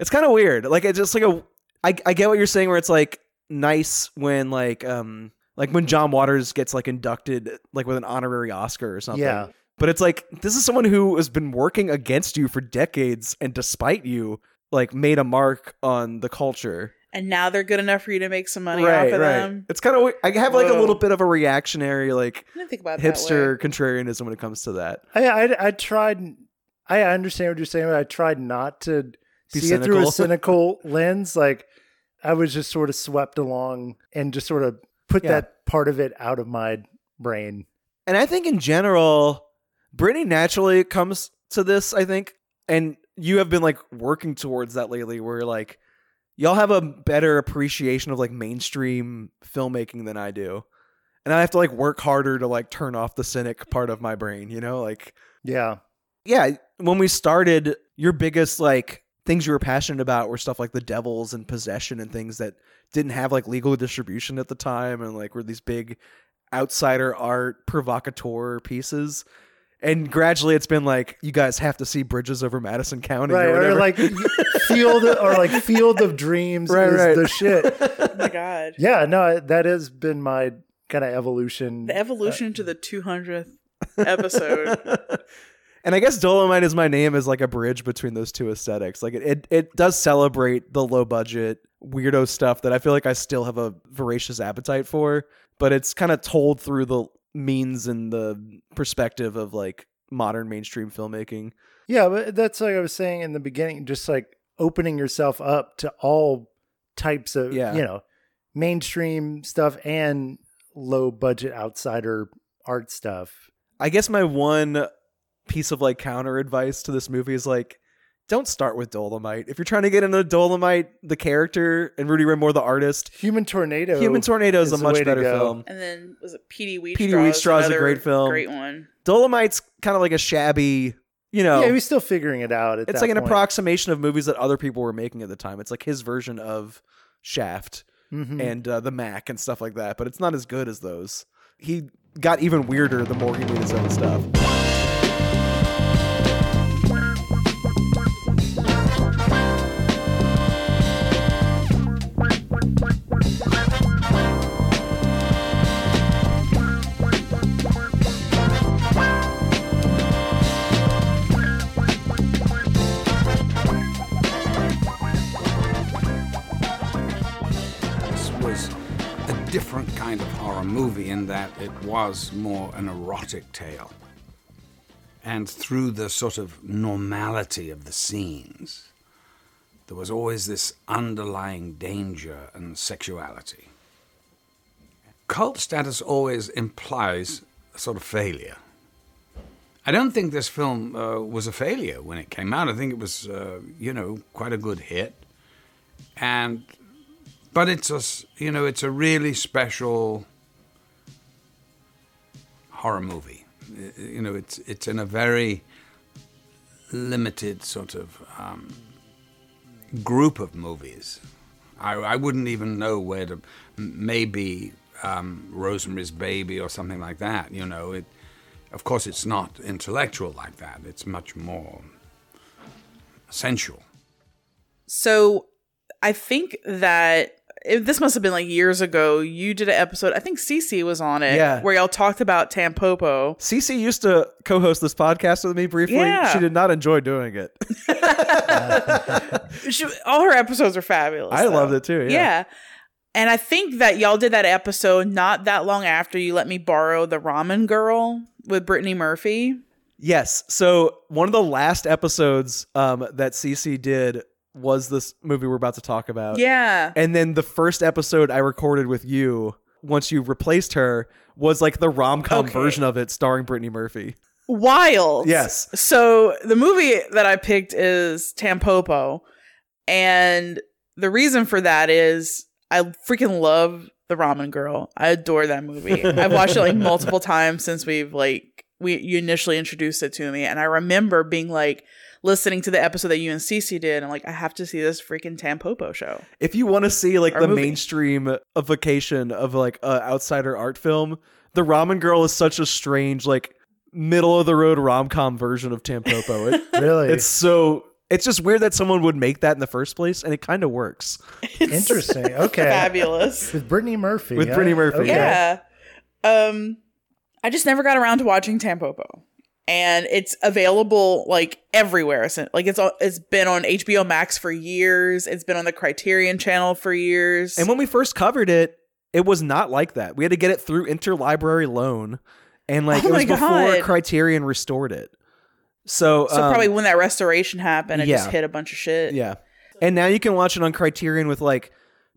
It's kind of weird. Like it's just like a I I get what you're saying where it's like nice when like um like when John Waters gets like inducted like with an honorary Oscar or something. yeah, But it's like this is someone who has been working against you for decades and despite you like made a mark on the culture. and now they're good enough for you to make some money off of them. It's kind of I have like a little bit of a reactionary like think about hipster contrarianism when it comes to that. I, I I tried. I understand what you're saying, but I tried not to See it through a cynical. cynical lens. Like I was just sort of swept along and just sort of put Yeah. that part of it out of my brain. And I think in general, Britnee naturally comes to this, I think. And you have been like working towards that lately where like y'all have a better appreciation of like mainstream filmmaking than I do. And I have to like work harder to like turn off the cynic part of my brain, you know? Like Yeah, yeah, when we started, your biggest like things you were passionate about were stuff like the devils and possession and things that didn't have like legal distribution at the time and like were these big outsider art provocateur pieces. And gradually it's been like you guys have to see Bridges over Madison County right. or Or, whatever. like field or like Field of Dreams Right, is right. the shit. Oh my god. Yeah, no, that has been my kind of evolution. The evolution uh, to the 200th episode. and I guess Dolemite is my name is like a bridge between those two aesthetics. Like it, it, it does celebrate the low budget weirdo stuff that I feel like I still have a voracious appetite for, but it's kind of told through the means and the perspective of like modern mainstream filmmaking. Yeah, but that's like I was saying in the beginning, just like opening yourself up to all types of, Yeah. you know, mainstream stuff and low budget outsider art stuff. I guess my one piece of like counter advice to this movie is like don't start with Dolemite. If you're trying to get into Dolemite, the character, and Rudy Ray Moore, the artist, Human Tornado. Human Tornado is, is a much better film. And then was it Petey Wheatstraw? Petey Wheatstraw is a great film. Great one. Dolemite's kind of like a shabby, you know. Yeah, he's still figuring it out. At it's that like an approximation of movies that other people were making at the time. It's like his version of Shaft Mhm. and uh, the Mack and stuff like that, but it's not as good as those. He got even weirder the more he made his own stuff. Different kind of horror movie in that it was more an erotic tale. And through the sort of normality of the scenes, there was always this underlying danger and sexuality. Cult status always implies a sort of failure. I don't think this film uh, was a failure when it came out. I think it was, uh, you know, quite a good hit. And but it's a you know it's a really special horror movie. You know, it's it's in a very limited sort of um, group of movies. I, I wouldn't even know where to maybe um, Rosemary's Baby or something like that. You know, it. Of course, it's not intellectual like that. It's much more sensual. So I think that it, this must have been like years ago. You did an episode. I think Cece was on it. Yeah. Where y'all talked about Tampopo. Cece used to co-host this podcast with me briefly. Yeah. She did not enjoy doing it. She, all her episodes are fabulous. I though. loved it too, yeah. And I think that y'all did that episode not that long after you let me borrow the Ramen Girl with Brittany Murphy. Yes. So one of the last episodes um, that Cece did was this movie we're about to talk about. Yeah. And then the first episode I recorded with you, once you replaced her, was like the rom com Okay. version of it starring Brittany Murphy. Wild. Yes. So the movie that I picked is Tampopo. And the reason for that is I freaking love The Ramen Girl. I adore that movie. I've watched it like multiple times since we've like we you initially introduced it to me. And I remember being like listening to the episode that you and Cece did, and like, I have to see this freaking Tampopo show. If you want to see like Or the movie. mainstream vacation of like a outsider art film, The Ramen Girl is such a strange like middle of the road rom com version of Tampopo. It, Really? it's so it's just weird that someone would make that in the first place, and it kind of works. Interesting. Okay. Fabulous. With Brittany Murphy. With huh? Brittany Murphy, Okay. Yeah. Um I just never got around to watching Tampopo. And it's available like everywhere. Like it's it's been on HBO Max for years. It's been on the Criterion channel for years. And when we first covered it, it was not like that. We had to get it through interlibrary loan, and like Oh it was my before Criterion restored it. So, so um, probably when that restoration happened, it just hit a bunch of shit. yeah. And now you can watch it on Criterion with like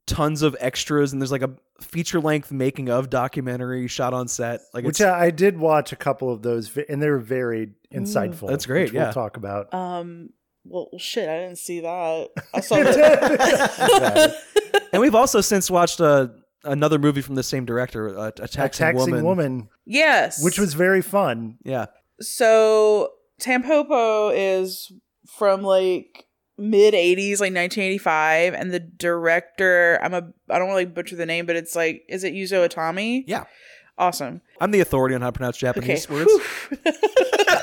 tons of extras, and there's like a feature length making of documentary shot on set. Like Which it's, I, I did watch a couple of those, and they were very insightful. That's great, which yeah. We'll talk about. Um well shit, I didn't see that. I saw the and we've also since watched uh, another movie from the same director, uh, a A taxing, taxing woman. woman. Yes. which was very fun. Yeah, so Tampopo is from like mid 80s like 1985 and the director i'm a i don't really butcher the name but it's like is it juzo itami yeah. awesome I'm the authority on how to pronounce okay Japanese words.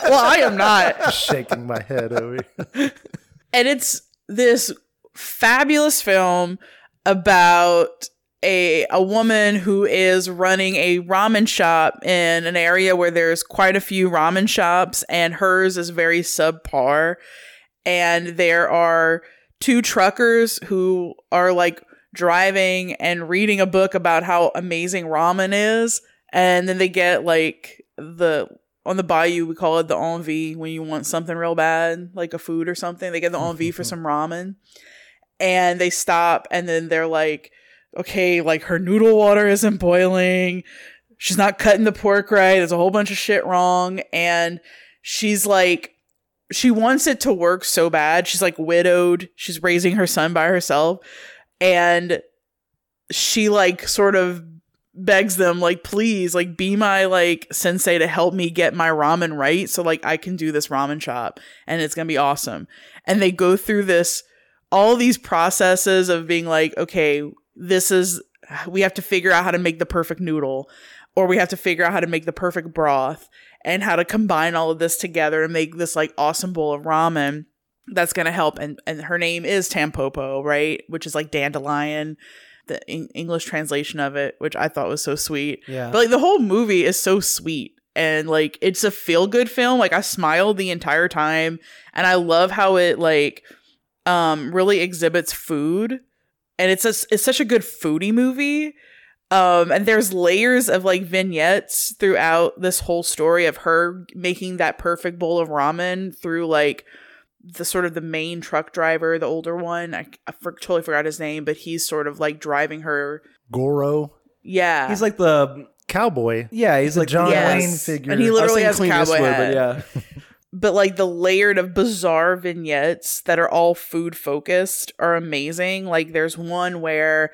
Well i am not Shaking my head over. here. and it's this fabulous film about a a woman who is running a ramen shop in an area where there's quite a few ramen shops and hers is very subpar and there are two truckers who are like driving and reading a book about how amazing ramen is and then they get like the on the bayou we call it the envie when you want something real bad like a food or something they get the mm-hmm, envie for mm-hmm. some ramen and they stop and then they're like okay like her noodle water isn't boiling she's not cutting the pork right there's a whole bunch of shit wrong and she's like she wants it to work so bad. She's like widowed. She's raising her son by herself. And she like sort of begs them like please like be my like sensei to help me get my ramen right so like I can do this ramen shop and it's going to be awesome. And they go through this all these processes of being like okay, this is we have to figure out how to make the perfect noodle or we have to figure out how to make the perfect broth and how to combine all of this together and make this like awesome bowl of ramen that's going to help and and her name is Tampopo, right? Which is like dandelion the en- English translation of it, which I thought was so sweet. Yeah. But like the whole movie is so sweet and like it's a feel good film. Like I smiled the entire time and I love how it like um really exhibits food and it's a, it's such a good foodie movie. Um and there's layers of like vignettes throughout this whole story of her making that perfect bowl of ramen through like the sort of the main truck driver, the older one. I, I for, totally forgot his name, but he's sort of like driving her. Goro, Yeah, He's like the cowboy. yeah. He's like John Yes. Wayne figure. And he literally thinking has a cowboy Eastwood, hat. but yeah. but like the layered of bizarre vignettes that are all food focused are amazing. Like there's one where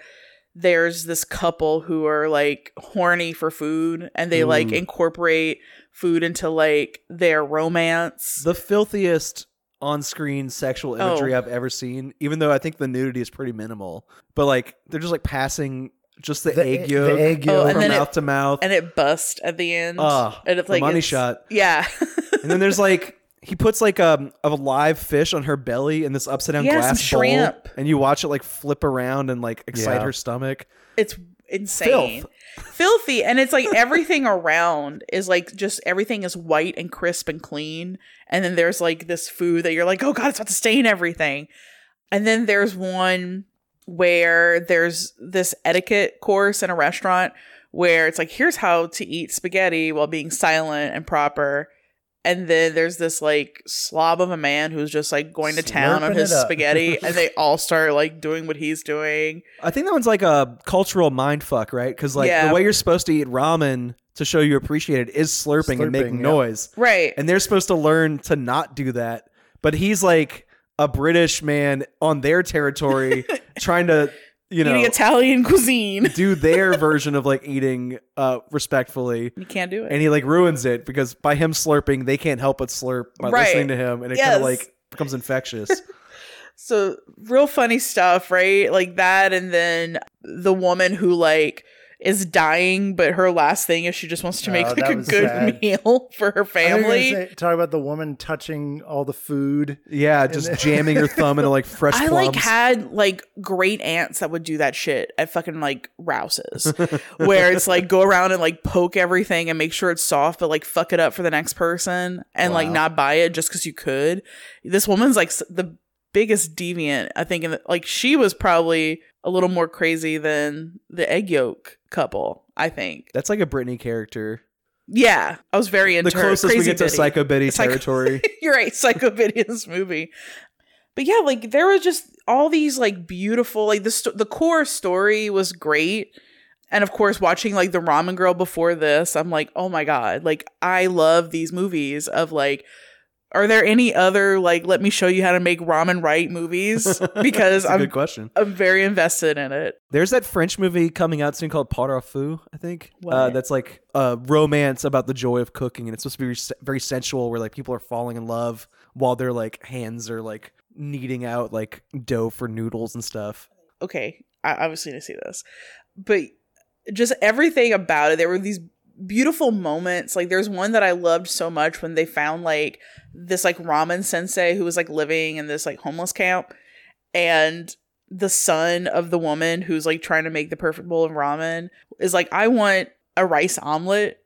there's this couple who are like horny for food and they like incorporate food into like their romance. the filthiest on-screen sexual imagery Oh. I've ever seen. Even though I think the nudity is pretty minimal, but like they're just like passing just the, The egg yolk the egg Oh, yolk. and from then it- mouth to mouth, and it busts at the end. Ah, and it's like money it's- shot. Yeah. and then there's like he puts like um, a live fish on her belly in this upside down Yeah, some glass bowl, and you watch it like flip around and like excite Yeah. her stomach. it's insane. Filthy. And it's like everything around is like just everything is white and crisp and clean. And then there's like this food that you're like oh god it's about to stain everything. And then there's one where there's this etiquette course in a restaurant where it's like here's how to eat spaghetti while being silent and proper and then there's this like slob of a man who's just like going to town on his spaghetti and they all start like doing what he's doing I think that one's like a cultural mind fuck, right? Because like Yeah. the way you're supposed to eat ramen to show you appreciate it is slurping, and making yep. noise. right and they're supposed to learn to not do that. But he's like a British man on their territory trying to, you know, eating Italian cuisine. do their version of like eating uh respectfully. You can't do it. And he like ruins it because by him slurping, they can't help but slurp by Right. listening to him and it kind Yes. of like becomes infectious. so real funny stuff, right? Like that, and then the woman who like is dying, but her last thing is she just wants to make Oh, like a good sad. meal for her I thought you were gonna family. say- talk about the woman touching all the food. yeah, just jamming her thumb into like fresh I plums. like had like great aunts that would do that shit at fucking like Rouse's, where it's like go around and like poke everything and make sure it's soft, but like fuck it up for the next person and like not buy it just because you could. This woman's like the biggest deviant, I think. In the, like she was probably a little more crazy than the egg yolk couple. I think. That's like a Britnee character. Yeah, I was very into the her. closest we get to Biddy. Psycho Biddy Psycho- territory. You're right, Psycho Biddy in this movie. But yeah, like there was just all these like beautiful, like the sto- the core story was great, and of course, watching like the Ramen Girl before this, I'm like, oh my god, like I love these movies of like. Are there any other like let me show you how to make ramen right movies? Because That's a I'm good question. I'm very invested in it. There's that French movie coming out soon called Pot au Feu, I think. Uh, that's like a romance about the joy of cooking, and it's supposed to be very sensual, where like people are falling in love while their like hands are like kneading out like dough for noodles and stuff. okay, I obviously need to see this, but just everything about it. There were these beautiful moments. Like there's one that I loved so much when they found like this like ramen sensei who was like living in this like homeless camp, and the son of the woman who's like trying to make the perfect bowl of ramen is like, I want a rice omelet.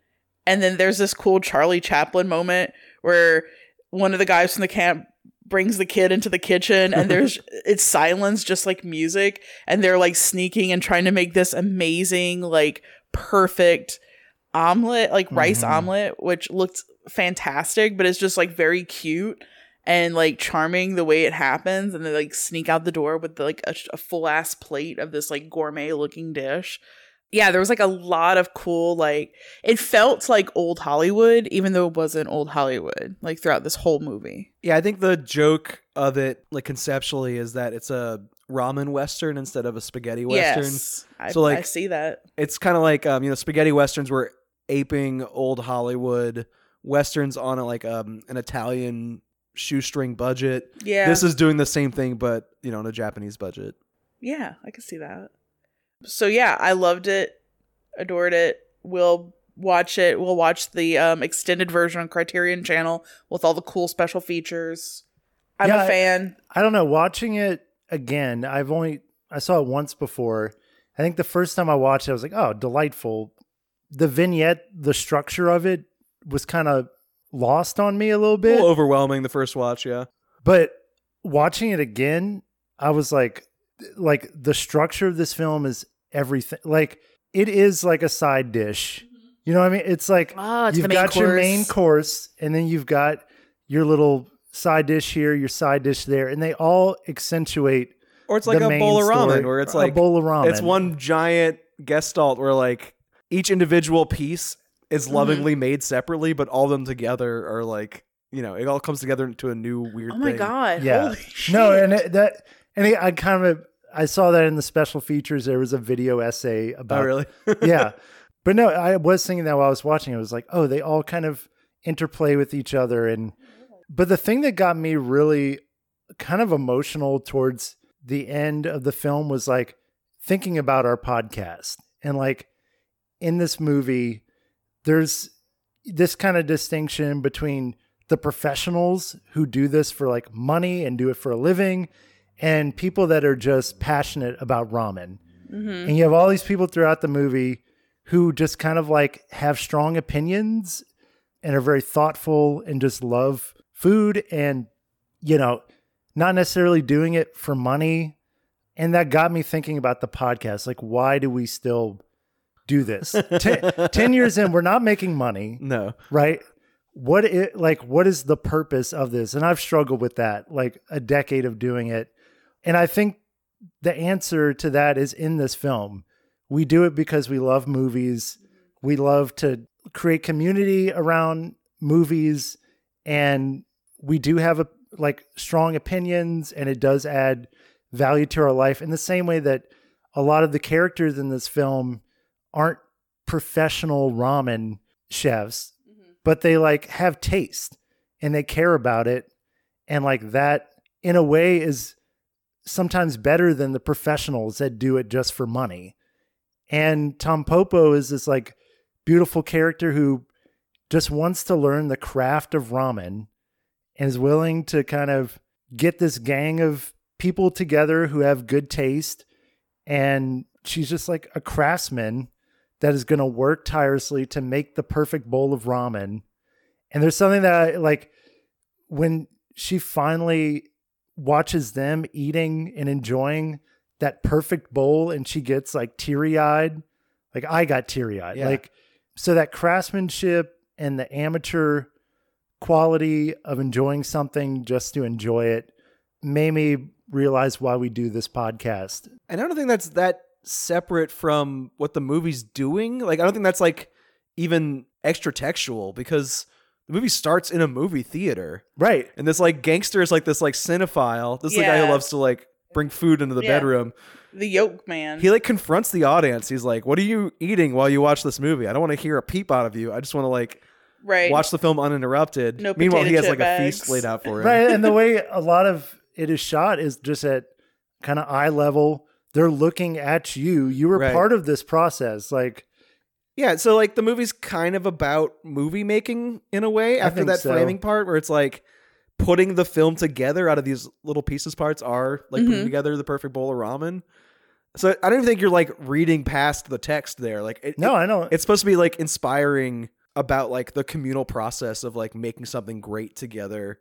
And then there's this cool Charlie Chaplin moment where one of the guys from the camp brings the kid into the kitchen and there's it's silence just like music and they're like sneaking and trying to make this amazing like perfect omelet like rice Mhm. omelet which looked fantastic but it's just like very cute and like charming the way it happens and they like sneak out the door with like a, a full ass plate of this like gourmet looking dish yeah, there was like a lot of cool like it felt like old Hollywood, even though it wasn't old Hollywood, like throughout this whole movie. Yeah, I think the joke of it, like conceptually, is that it's a ramen western instead of a spaghetti western. Yes. So, like- I see that. It's kind of like um, you know, spaghetti westerns were aping old Hollywood westerns on a, like um an Italian shoestring budget. Yeah. This is doing the same thing, but you know, on a Japanese budget. Yeah, I can see that. So yeah, I loved it, adored it. We'll watch it. We'll watch the um, extended version on Criterion Channel with all the cool special features. I'm Yeah, a I- fan. I don't know. Watching it again, I've only I saw it once before. I think the first time I watched it, I was like, "Oh, delightful." The vignette, the structure of it was kind of lost on me a little A bit. little overwhelming the first watch, yeah. But watching it again, I was like, like the structure of this film is everything. Like it is like a side dish. You know what I mean? It's like Ah, it's you've the main got your main course. course, and then you've got your little side dish here, your side dish there, and they all accentuate. Or it's like the a bowl of ramen, story. where it's like A bowl of ramen. It's one giant gestalt where like each individual piece is Mm-hmm. lovingly made separately, but all of them together are like you know it all comes together into a new weird. Oh my thing. god! Yeah. Holy shit. No, and it, that and it, I kind of I saw that in the special features. There was a video essay about Oh really? yeah. But no, I was thinking that while I was watching, it was like, oh, they all kind of interplay with each other. And but the thing that got me really kind of emotional towards the end of the film was like thinking about our podcast and like in this movie, there's this kind of distinction between the professionals who do this for like money and do it for a living and people that are just passionate about ramen. Mm-hmm. And you have all these people throughout the movie who just kind of like have strong opinions and are very thoughtful and just love food and, you know, not necessarily doing it for money. And that got me thinking about the podcast. Like, why do we still do this? Ten, 10 years in, we're not making money. No. right? What it like what is the purpose of this? And i've struggled with that like a decade of doing it. And i think the answer to that is in this film. We do it because we love movies. We love to create community around movies. And we do have a like strong opinions and it does add value to our life in the same way that a lot of the characters in this film aren't professional ramen chefs mm-hmm. but they like have taste and they care about it. And like that in a way is sometimes better than the professionals that do it just for money. And Tampopo is this like beautiful character who just wants to learn the craft of ramen and is willing to kind of get this gang of people together who have good taste. And she's just like a craftsman that is going to work tirelessly to make the perfect bowl of ramen. And there's something that I, like when she finally watches them eating and enjoying that perfect bowl and she gets like teary-eyed, like I got teary-eyed. Yeah. Like so that craftsmanship and the amateur quality of enjoying something just to enjoy it made me realize why we do this podcast. And I don't think that's that separate from what the movie's doing. Like I don't think that's like even extra textual because the movie starts in a movie theater. Right. And this like gangster is like this like cinephile. This is the guy who loves to like bring food into the Yeah. bedroom. the yolk man. He like confronts the audience. He's like, "What are you eating while you watch this movie? I don't want to hear a peep out of you. I just want to like right. watch the film uninterrupted." No Meanwhile, he has like chip a feast laid out for him. right and the way a lot of it is shot is just at kind of eye level they're looking at you you were Right. part of this process like Yeah, so like the movie's kind of about movie making in a way after that so. framing part where it's like putting the film together out of these little pieces parts are like putting Mhm. together the perfect bowl of ramen. So I don't even think you're like reading past the text there. Like it, no it- i know it's supposed to be like inspiring about like the communal process of like making something great together,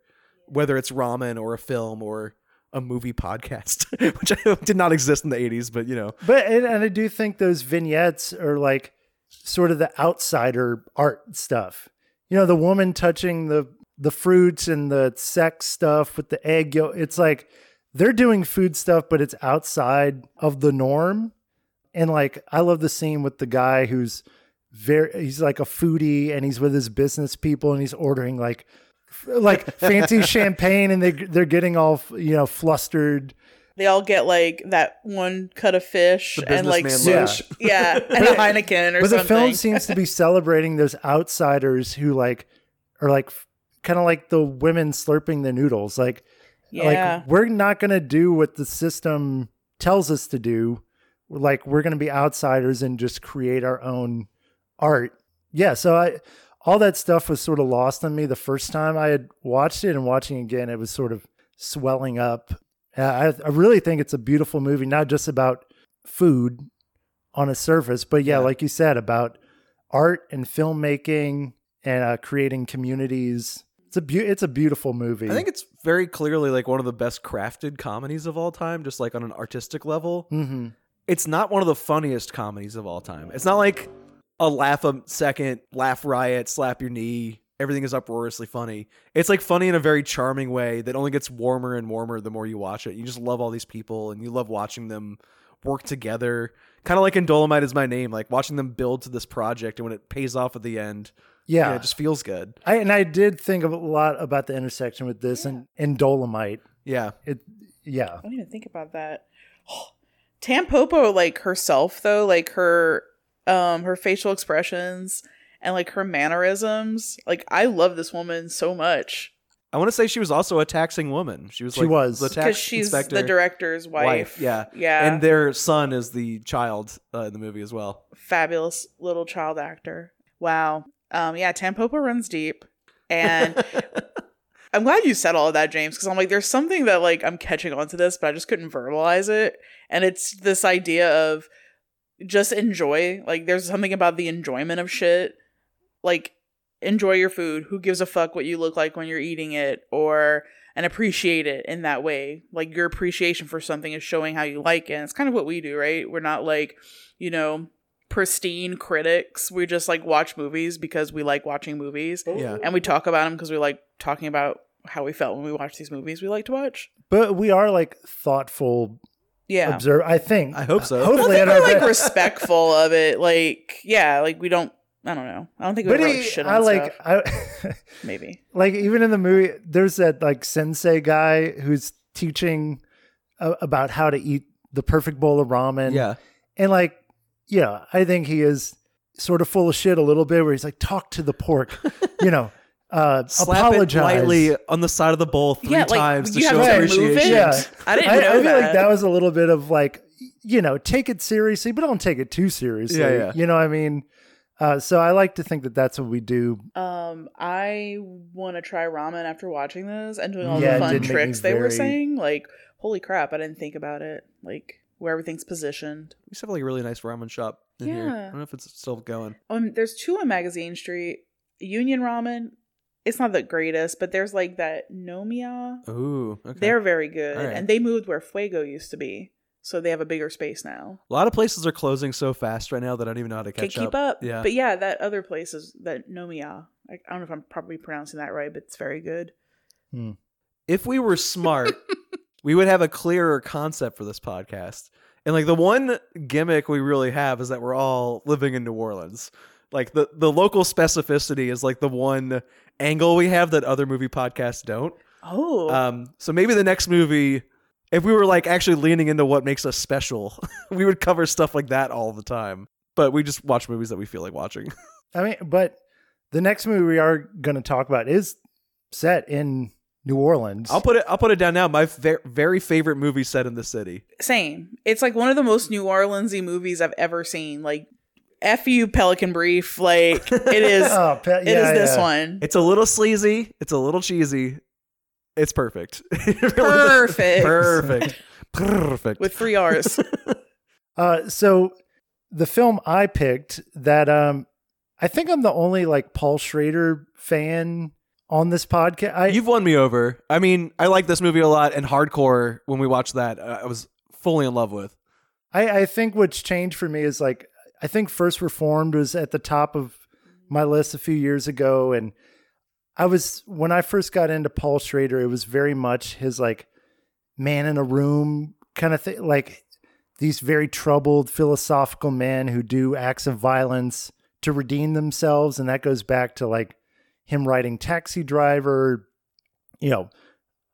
whether it's ramen or a film or a movie podcast, which did not exist in the 80s, but you know. but and, and i do think those vignettes are like sort of the outsider art stuff you know the woman touching the the fruits and the sex stuff with the egg yolk it's like they're doing food stuff but it's outside of the norm And like I love the scene with the guy who's very he's like a foodie and he's with his business people and he's ordering like like fancy champagne and they they're getting all you know flustered. They all get like that one cut of fish and like businessman soup. Yeah, and a Heineken or but something. But the film seems to be celebrating those outsiders who like are like kind of like the women slurping the noodles like yeah. like we're not going to do what the system tells us to do like we're going to be outsiders and just create our own art yeah so i all that stuff was sort of lost on me the first time i had watched it and watching again it was sort of swelling up I, I really think it's a beautiful movie not just about food on a surface but yeah, Yeah. like you said about art and filmmaking and uh, creating communities it's a beau- it's a beautiful movie I think it's very clearly like one of the best crafted comedies of all time, just like on an artistic level. hmm It's not one of the funniest comedies of all time. It's not like a laugh a second, laugh riot, slap your knee, everything is uproariously funny. It's like funny in a very charming way that only gets warmer and warmer the more you watch it. You just love all these people and you love watching them work together. Kind of like in Dolemite is my name, like watching them build to this project and when it pays off at the end, yeah, yeah, it just feels good. I, and I did think of a lot about the intersection with this and, and Dolemite. Yeah. It, yeah, I don't even think about that. Tampopo, like herself though, like her um her facial expressions and like her mannerisms. Like I love this woman so much. I want to say she was also a taxing woman. She was She like was. the Because tax she's inspector. the director's wife. Yeah. Yeah. And their son is the child uh, in the movie as well. fabulous little child actor. Wow. Um yeah, Tampopo runs deep. And I'm glad you said all of that, James, because I'm like, there's something that like I'm catching on to this, but I just couldn't verbalize it. And it's this idea of just enjoy. Like, there's something about the enjoyment of shit. Like, enjoy your food. Who gives a fuck what you look like when you're eating it? Or and appreciate it in that way. Like your appreciation for something is showing how you like it. And it's kind of what we do, right? We're not like, you know, pristine critics. We just like watch movies because we like watching movies Yeah. Oh. and we talk about them because we like talking about how we felt when we watch these movies we like to watch. but we are like thoughtful Yeah. observe. I think. I hope so. Hopefully, I at think our we're like respectful of it. Like, yeah, like we don't. I don't know. I don't think we But ever like shit on I like. stuff. I, Maybe. like even in the movie, there's that like sensei guy who's teaching uh, about how to eat the perfect bowl of ramen. yeah. and like, yeah, I think he is sort of full of shit a little bit. Where he's like, talk to the pork, you know, uh, Slap apologize. it lightly on the side of the bowl three Yeah, like, times to show appreciation. Yeah, I didn't I, know I feel that. like that was a little bit of like, you know, take it seriously, but don't take it too seriously. Yeah, yeah. You know what I mean? Uh, so I like to think that that's what we do. Um, I want to try ramen after watching this and doing all Yeah, the fun did make tricks they were saying. Like, holy crap, I didn't think about it. Like where everything's positioned. We used to have like a really nice ramen shop in here. I don't know if it's still going. Um, there's two on Magazine Street. Union Ramen. It's not the greatest, but there's like that Nomiya. Ooh, okay. They're very good, All right. and they moved where Fuego used to be, so they have a bigger space now. a lot of places are closing so fast right now that I don't even know how to Can catch keep up. Yeah. But yeah, that other place is that Nomiya. I, I don't know if I'm probably pronouncing that right, but it's very good. Hmm. if we were smart, we would have a clearer concept for this podcast. And like the one gimmick we really have is that we're all living in New Orleans. Like the the local specificity is like the one angle we have that other movie podcasts don't. Oh, Um, so maybe the next movie, if we were like actually leaning into what makes us special, we would cover stuff like that all the time. But we just watch movies that we feel like watching. I mean, but the next movie we are going to talk about is set in New Orleans. I'll put it. I'll put it down now. My ver- very favorite movie set in the city. same. It's like one of the most New Orleansy movies I've ever seen. Like, f you, Pelican Brief. Like it is. oh, pe- it is yeah, this yeah. one. It's a little sleazy. It's a little cheesy. It's perfect. It really is. Perfect. Perfect. Perfect. with three R's. Uh, so the film I picked that um, I think I'm the only like Paul Schrader fan on this podcast. I, You've won me over. I mean, I like this movie a lot, and Hardcore. When we watched that, uh, I was fully in love with. I, I think what's changed for me is like I think First Reformed was at the top of my list a few years ago, and I was when I first got into Paul Schrader, it was very much his like man in a room kind of thing. Like these very troubled philosophical men who do acts of violence to redeem themselves. And that goes back to like him writing Taxi Driver, you know,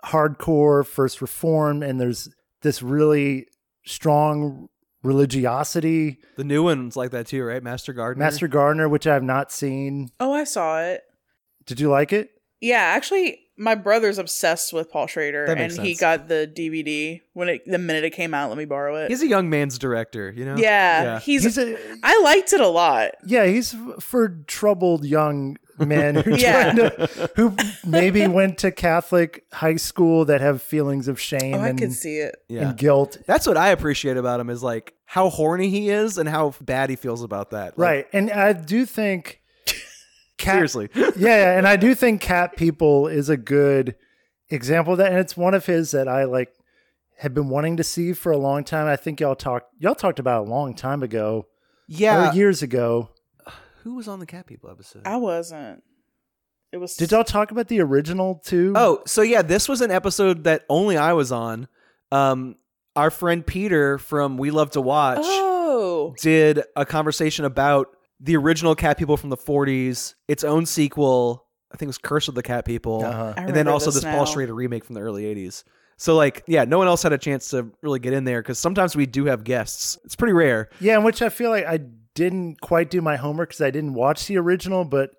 hardcore First Reform. And there's this really strong religiosity. The new one's like that too, right? Master Gardener. Master Gardener, which I have not seen. Oh, I saw it. Did you like it? Yeah, actually, my brother's obsessed with Paul Schrader, That and makes he got the DVD when it the minute it came out. Let me borrow it. He's a young man's director, you know. yeah, he's. He's a I liked it a lot. yeah, he's for troubled young men who Yeah. to, who maybe went to Catholic high school that have feelings of shame Oh, I and, could see it. yeah. and guilt. That's what I appreciate about him is like how horny he is and how bad he feels about that. Like, Right. And I do think cat, Seriously. yeah, yeah, and I do think Cat People is a good example of that. And it's one of his that I like have been wanting to see for a long time. I think y'all talked y'all talked about it a long time ago. yeah. Or years ago. Who was on the Cat People episode? I wasn't. It was. Did y'all talk about the original too? Oh, so yeah, this was an episode that only I was on. Um, our friend Peter from We Love to Watch Oh, did a conversation about the original Cat People from the 40s, its own sequel. I think it was Curse of the Cat People, Uh-huh. And then also this, Paul now. Schrader remake from the early 80s. So like, yeah, no one else had a chance to really get in there because sometimes we do have guests. It's pretty rare. Yeah, in which I feel like I didn't quite do my homework because I didn't watch the original, but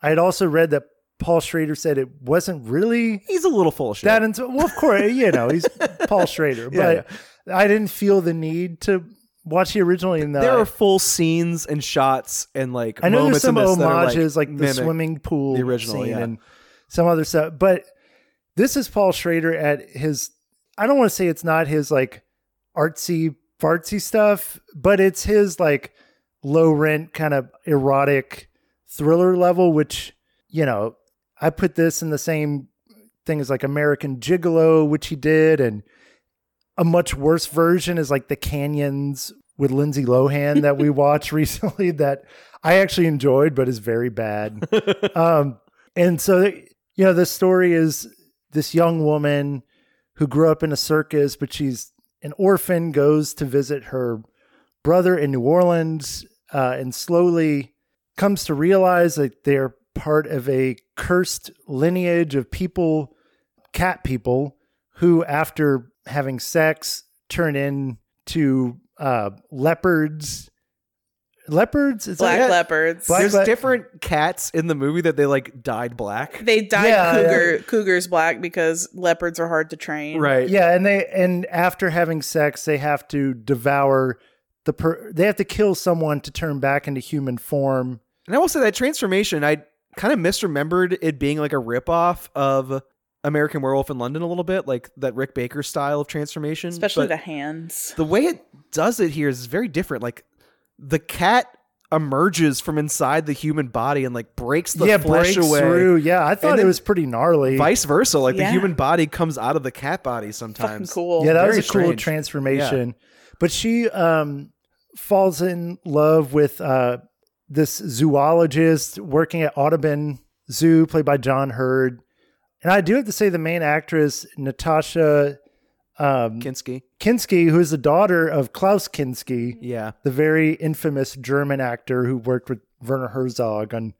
I had also read that Paul Schrader said it wasn't really He's a little full of shit. that. Into, well, of course, you know he's Paul Schrader, Yeah, but I didn't feel the need to watch the original. Though there are full scenes and shots and like I know moments there's some in this that are, homages like, the swimming pool the original, scene yeah. and some other stuff, but this is Paul Schrader at his. I don't want to say it's not his like artsy fartsy stuff, but it's his like low rent kind of erotic thriller level, which you know I put this in the same thing as like American Gigolo, which he did, and a much worse version is like the Canyons with Lindsay Lohan that we watched recently that I actually enjoyed, but is very bad. um, and so, you know, the story is this young woman who grew up in a circus, but she's an orphan, goes to visit her brother in New Orleans, uh, and slowly comes to realize that they're part of a cursed lineage of people, cat people, who, after having sex, turn into uh, leopards. Leopards? Is black that- leopards. Black- There's but- different cats in the movie that they like dyed black. they dyed Yeah, cougar cougars black because leopards are hard to train. Right. Yeah, and they and after having sex, they have to devour the per. They have to kill someone to turn back into human form. And I will say that transformation, I kind of misremembered it being like a ripoff of American Werewolf in London a little bit, like that Rick Baker style of transformation. Especially But the hands. the way it does it here is very different. Like the cat emerges from inside the human body and like breaks the yeah, flesh breaks away. through. Yeah, I thought it was pretty gnarly. Vice versa, like the human body comes out of the cat body Fucking sometimes. cool. yeah, that very was a cool strange. transformation. But she um falls in love with uh this zoologist working at Audubon Zoo, played by John Heard. And I do have to say, the main actress Natasha um, Kinski. Kinski, who is the daughter of Klaus Kinski, Yeah. the very infamous German actor who worked with Werner Herzog on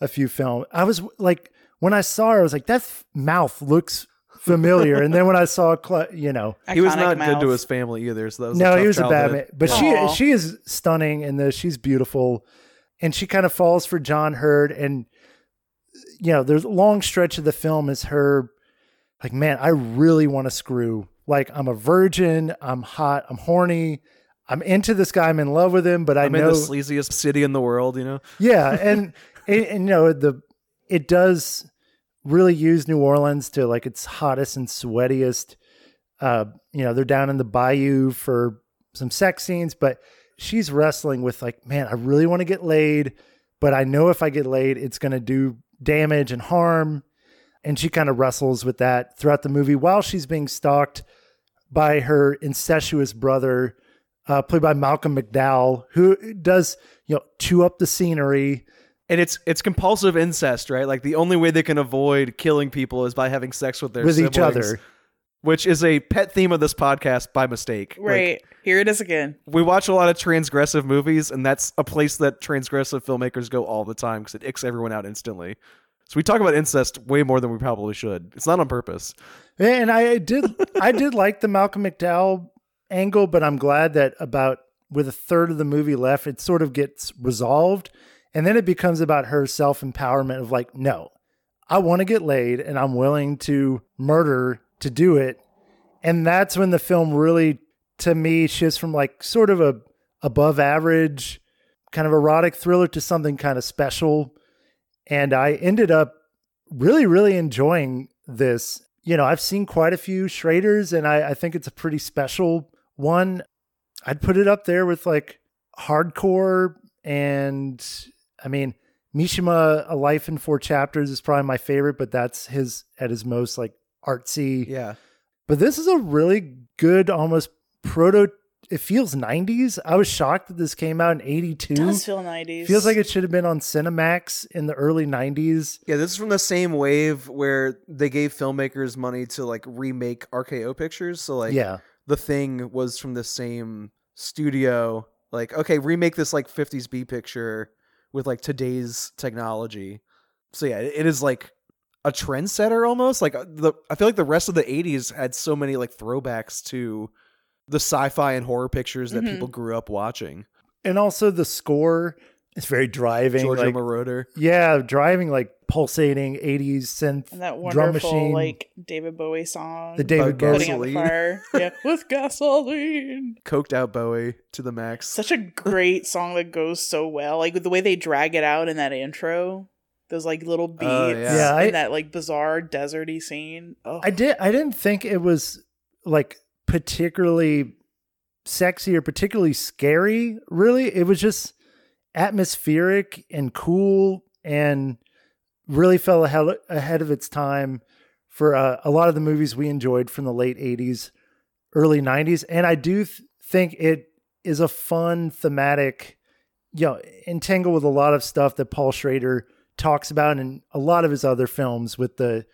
a few films. I was like, when I saw her, I was like, that f- mouth looks familiar. and then when I saw, Cla- you know, He was Iconic not good to his family either. So that was no, he tough was a bad man, but Aw. she she is stunning in this. She's beautiful, and she kind of falls for John Heard. And you know, there's a long stretch of the film is her like, man, I really want to screw. Like, I'm a virgin. I'm hot. I'm horny. I'm into this guy. I'm in love with him, but I I'm in know the sleaziest city in the world, you know? yeah, and, and and you know the it does really use New Orleans to like its hottest and sweatiest. Uh, you know, they're down in the bayou for some sex scenes, but she's wrestling with like, man, I really want to get laid, but I know if I get laid, it's going to do damage and harm. And she kind of wrestles with that throughout the movie while she's being stalked by her incestuous brother, uh, played by Malcolm McDowell, who does you know chew up the scenery. And it's it's compulsive incest, right? Like the only way they can avoid killing people is by having sex with their With each other. which is a pet theme of this podcast by mistake. Like, Right. Here it is again. we watch a lot of transgressive movies, and that's a place that transgressive filmmakers go all the time because it icks everyone out instantly. So we talk about incest way more than we probably should. It's not on purpose. And I did I did like the Malcolm McDowell angle, but I'm glad that about with a third of the movie left, it sort of gets resolved. And then it becomes about her self empowerment of like, no, I want to get laid and I'm willing to murder to do it. And that's when the film really, to me, shifts from like sort of a above average kind of erotic thriller to something kind of special. And I ended up really, really enjoying this. You know, I've seen quite a few Schraders, and I, I think it's a pretty special one. I'd put it up there with like hardcore, and I mean, Mishima, A Life in Four Chapters is probably my favorite, but that's his at his most like artsy. Yeah. But this is a really good, almost proto. It feels 90s. I was shocked that this came out in 82. does feel 90s. Feels like it should have been on Cinemax in the early 90s. Yeah, this is from the same wave where they gave filmmakers money to like remake RKO pictures. So like yeah. the thing was from the same studio. Like, okay, remake this like 50s B picture with like today's technology. So yeah, it it is like a trendsetter almost. Like uh, the I feel like the rest of the 80s had so many like throwbacks to the sci-fi and horror pictures that Mhm. people grew up watching. And also the score is very driving. Giorgio like- Moroder. yeah, driving like pulsating 80s synth and that drum wonderful machine. like David Bowie song. the David Bowie. putting the Gasoline. fire. yeah, with gasoline. Coked out Bowie to the max. Such a great song that goes so well. Like the way they drag it out in that intro. Those like little beats Oh, yeah. Yeah, I- that like bizarre deserty scene. Oh, I did I didn't think it was like particularly sexy or particularly scary, really. It was just atmospheric and cool and really fell ahead, ahead of its time for uh, a lot of the movies we enjoyed from the late 80s, early 90s. And I do th- think it is a fun thematic, you know, entangled with a lot of stuff that Paul Schrader talks about in a lot of his other films with the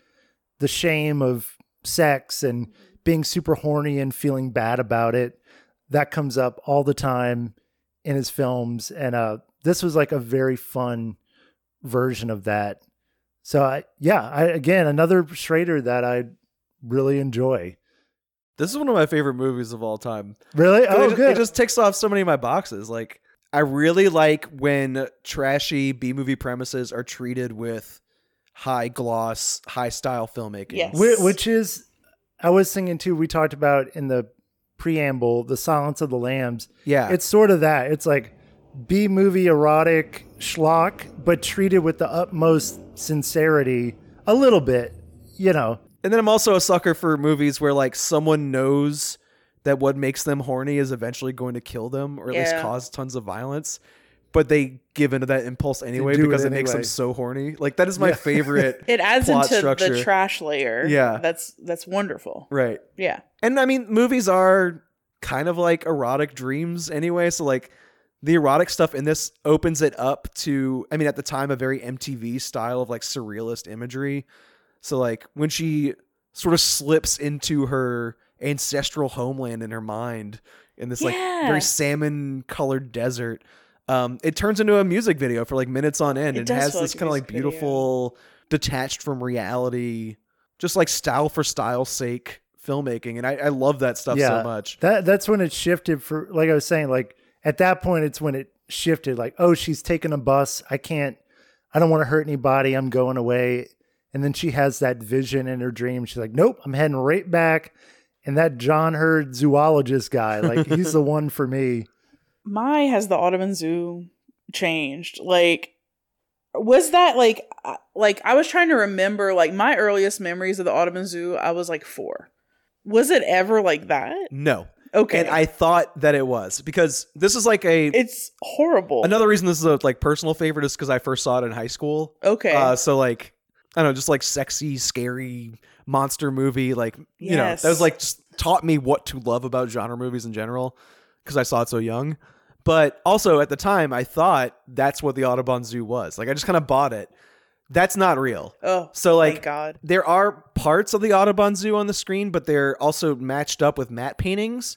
the shame of sex and being super horny and feeling bad about it. That comes up all the time in his films. And uh, this was like a very fun version of that. So I, yeah, I, again, another Schrader that I really enjoy. This is one of my favorite movies of all time. Really? Oh, it, good. It just ticks off so many of my boxes. Like, I really like when trashy B movie premises are treated with high gloss, high style filmmaking. Yes. Whi- which is I was thinking too. We talked about in the preamble, the Silence of the Lambs. Yeah. It's sort of that. It's like B movie erotic schlock, but treated with the utmost sincerity. A little bit, you know. and then I'm also a sucker for movies where like someone knows that what makes them horny is eventually going to kill them or at least cause tons of violence. But they give into that impulse anyway do it because it, makes them so horny. Like that is my favorite. it adds plot into structure. the trash layer. Yeah. That's that's wonderful. right. Yeah. And I mean, movies are kind of like erotic dreams anyway. So like the erotic stuff in this opens it up to I mean at the time a very MTV style of like surrealist imagery. So like when she sort of slips into her ancestral homeland in her mind in this like Yeah. very salmon colored desert. Um, it turns into a music video for like minutes on end It and has this like kind of like music video. beautiful detached from reality just like style for style's sake filmmaking and I, I love that stuff so much That that's when it shifted for like I was saying, like at that point it's when it shifted, like, oh, she's taking a bus. I can't I don't want to hurt anybody. I'm going away. And then she has that vision in her dream. She's like, Nope, I'm heading right back. And that John Heard zoologist guy, like he's the one for me. My has the Audubon Zoo changed? Like, was that like, like I was trying to remember like my earliest memories of the Audubon Zoo. I was like four. Was it ever like that? no Okay, and i thought that it was because this is like a it's horrible. another reason this is a like personal favorite is because i first saw it in high school. Okay, uh so like i don't know just like sexy scary monster movie like you know that was like just taught me what to love about genre movies in general because i saw it so young. But also at the time i thought that's what the audubon zoo was. Like i just kind of bought it That's not real. Oh, So like thank God. there are parts of the Audubon Zoo on the screen, but they're also matched up with matte paintings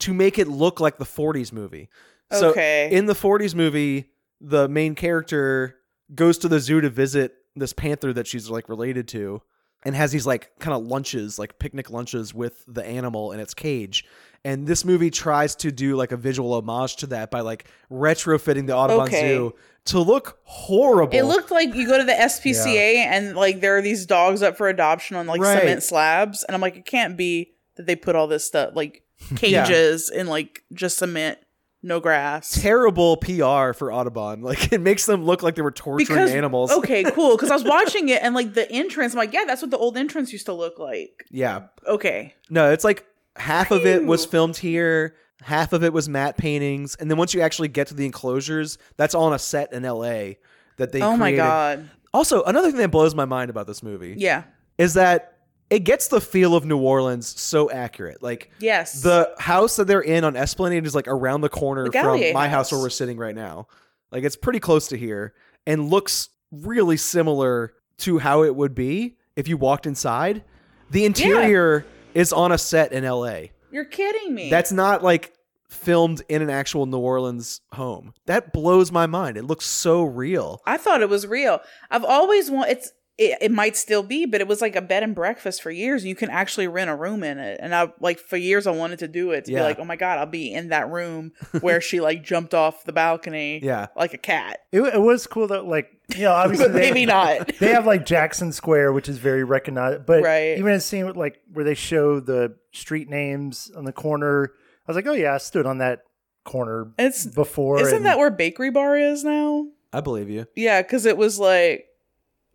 to make it look like the 40s movie. So Okay. in the 40s movie, the main character goes to the zoo to visit this panther that she's like related to and has these like kind of lunches, like picnic lunches with the animal in its cage. And this movie tries to do like a visual homage to that by like retrofitting the Audubon Okay. Zoo to look horrible. It looked like you go to the SPCA and like there are these dogs up for adoption on like Right. cement slabs, and I'm like, it can't be that they put all this stuff like cages in like just cement, no grass. terrible PR for Audubon. Like it makes them look like they were torturing animals. okay, cool. Because I was watching it and like the entrance, I'm like, yeah, that's what the old entrance used to look like. Yeah. Okay, No, it's like half of it was filmed here, half of it was matte paintings, and then once you actually get to the enclosures, that's all on a set in LA that they oh my god, Also, another thing that blows my mind about this movie yeah, is that it gets the feel of New Orleans so accurate. Like yes, the house that they're in on Esplanade is like around the corner The from my house house. where we're sitting right now. Like it's pretty close to here and looks really similar to how it would be if you walked inside. The interior is on a set in LA. you're kidding me. That's not like filmed in an actual New Orleans home. That blows my mind. It looks so real. I thought it was real. I've always wanted. it's it, it might still be, but it was like a bed and breakfast for years. You can actually rent a room in it. And I like for years I wanted to do it to Yeah. be like, oh my god, I'll be in that room where she like jumped off the balcony, Yeah. like a cat. It, it was cool that like you know obviously But they, maybe not. they have like Jackson Square, which is very recognized. But Right. even in a scene with, like where they show the street names on the corner, I was like, oh yeah, I stood on that corner It's before. isn't and- that where Bakery Bar is now? I believe you. Yeah, because it was like,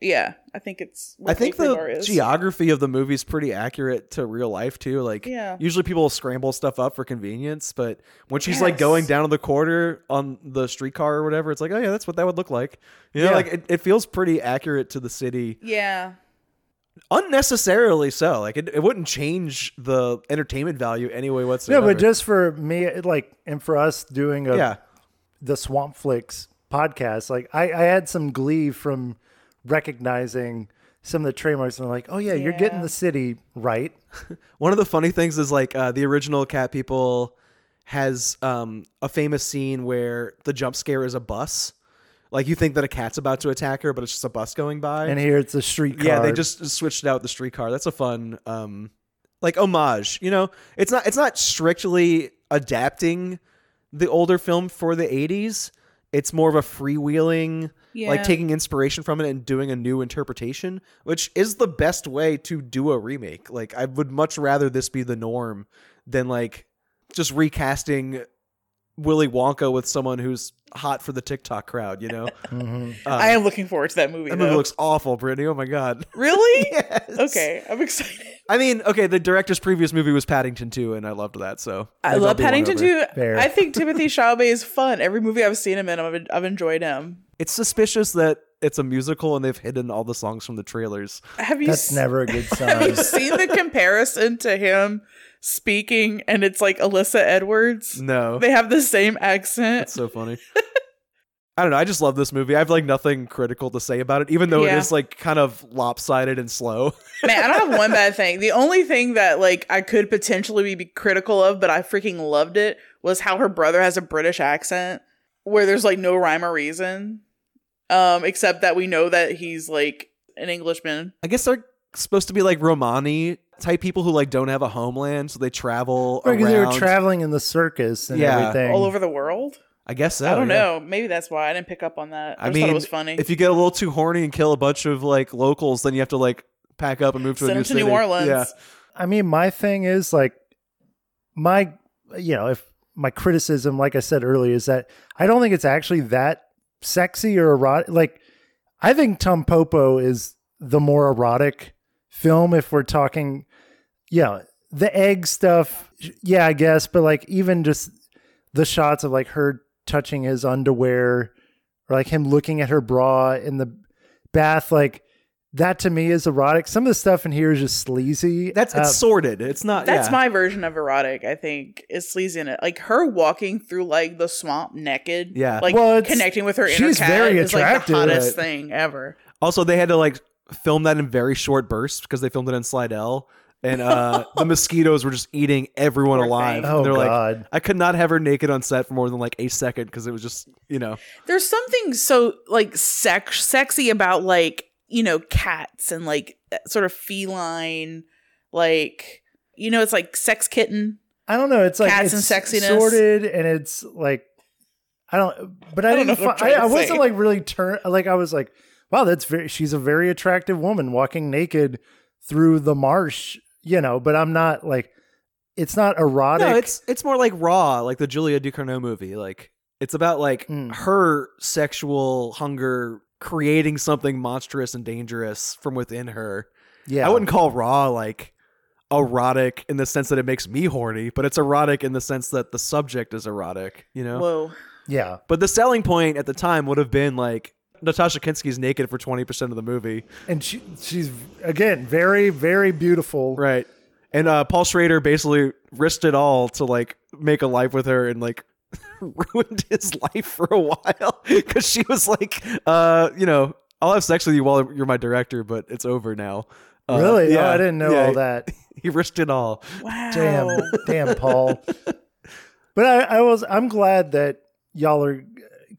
yeah, I think it's. I think the is. geography of the movie is pretty accurate to real life too. Like, Yeah. usually people scramble stuff up for convenience, but when she's like going down to the quarter on the streetcar or whatever, it's like, oh yeah, that's what that would look like. You know, Yeah. like it, it feels pretty accurate to the city, Yeah, unnecessarily so. Like, it, it wouldn't change the entertainment value anyway whatsoever. no, whatsoever. but just for me, like, and for us doing a yeah, the Swampflix podcast, like I, I had some glee from recognizing some of the trademarks and like, oh yeah, you're getting the city right. One of the funny things is like uh, the original Cat People has um, a famous scene where the jump scare is a bus. Like you think that a cat's about to attack her, but it's just a bus going by. And here it's a streetcar. yeah, they just switched out the streetcar. That's a fun um, like homage. You know, it's not it's not strictly adapting the older film for the '80s. It's more of a freewheeling, Yeah. like taking inspiration from it and doing a new interpretation, which is the best way to do a remake. Like, I would much rather this be the norm than like just recasting Willy Wonka with someone who's hot for the TikTok crowd. You know, mm-hmm. uh, I am looking forward to that movie. that movie looks awful, Britnee. Oh my god. really Yes. okay. I'm excited. I mean, okay, the director's previous movie was Paddington 2, and I loved that. So I love Paddington over. too. I think Timothée Chalamet is fun. Every movie I've seen him in, I've, I've enjoyed him. It's suspicious that it's a musical and they've hidden all the songs from the trailers. Have you? That's s- never a good sign. Have you seen the comparison to him speaking and it's like Alyssa Edwards? No, They have the same accent. it's so funny. I don't know. I just love this movie. I have like nothing critical to say about it, even though it Yeah. is like kind of lopsided and slow. Man, I don't have one bad thing. The only thing that like I could potentially be critical of, but I freaking loved it, was how her brother has a British accent where there's like no rhyme or reason. Um, except that we know that he's like an Englishman. I guess they're supposed to be like Romani type people who like don't have a homeland, so they travel Right, 'cause around. they were traveling in the circus and Yeah. everything. All over the world. I guess so. I don't yeah. know. Maybe that's why I didn't pick up on that. I, I just mean, thought it was funny. if you get a little too horny and kill a bunch of like locals, then you have to like pack up and move to Send a new him to city. New Orleans. Yeah. I mean, my thing is like my, you know, if my criticism, like I said earlier, is that I don't think it's actually that sexy or erotic. Like, I think Tampopo is the more erotic film if we're talking, yeah, the egg stuff. Yeah, I guess, but like even just the shots of like her touching his underwear or like him looking at her bra in the bath, like that to me is erotic. Some of the stuff in here is just sleazy. That's it's Uh, sorted. It's not. That's yeah. my version of erotic, I think, is sleazy in it. Like her walking through like the swamp naked. Yeah. Like Well, connecting with her inner she's cat very is like attractive. the hottest Right. thing ever. Also, they had to like film that in very short bursts because they filmed it in Slidell, and uh, the mosquitoes were just eating everyone Poor alive. thing. Oh, They're God. like, I could not have her naked on set for more than like a second because it was just you know. There's something so like sex sexy about like, you know, cats and like sort of feline like you know, it's like sex kitten. I don't know. It's like Cats it's and sexiness. sorted, and it's like I don't. But I, I don't didn't. know I'm fi- I, I wasn't like really turn. Like I was like, wow, that's very. She's a very attractive woman walking naked through the marsh. You know, but I'm not like. It's not erotic. No, it's it's more like Raw, like the Julia Ducournau movie. Like it's about like Mm. her sexual hunger creating something monstrous and dangerous from within her. yeah. I wouldn't call Raw like erotic in the sense that it makes me horny, but it's erotic in the sense that the subject is erotic, you know? Whoa. Yeah. but the selling point at the time would have been like Natasha Kinski's naked for 20% of the movie. And she she's again very very beautiful. Right. And uh, Paul Schrader basically risked it all to like make a life with her and like ruined his life for a while because she was like, uh, you know, I'll have sex with you while you're my director, but it's over now. Uh, Really? Oh, I didn't know yeah, all that. He risked it all. Wow. Damn, damn, Paul. But I, I was I'm glad that y'all are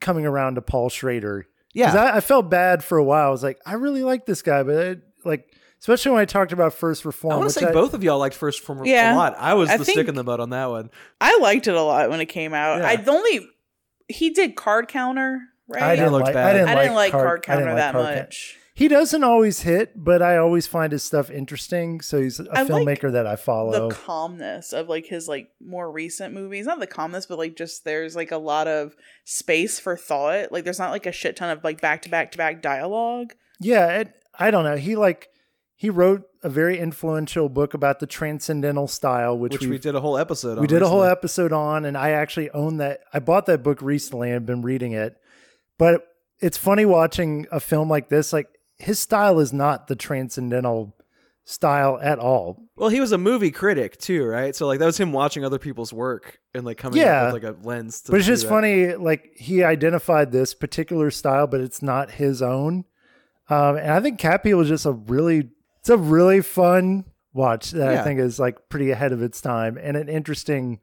coming around to Paul Schrader. Yeah. I, I felt bad for a while. I was like, I really like this guy, but it, especially when I talked about First Reform. I want to which say both of y'all liked First Reform Yeah. a lot. I was I the stick in the mud on that one. I liked it a lot when it came out. Yeah. I the only he did card counter, right? I didn't like. bad. I didn't, I didn't like card, card I counter didn't like that Card Count- much. He doesn't always hit, but I always find his stuff interesting. So he's a I like filmmaker that I follow. the calmness of like his like more recent movies not the calmness but like just there's like a lot of space for thought like there's not like a shit ton of like back to back to back dialogue Yeah, it, I don't know. He like he wrote a very influential book about the transcendental style, which, Which we did a whole episode on. we did a whole episode on, and I actually own that. I bought that book recently and have been reading it. But it's funny watching a film like this. Like his style is not the transcendental style at all. Well, he was a movie critic too, right? So like that was him watching other people's work and like coming Yeah. up with like a lens. To But it's just that. funny, like he identified this particular style, but it's not his own. Um, and I think People is just a really, it's a really fun watch that Yeah. I think is like pretty ahead of its time and an interesting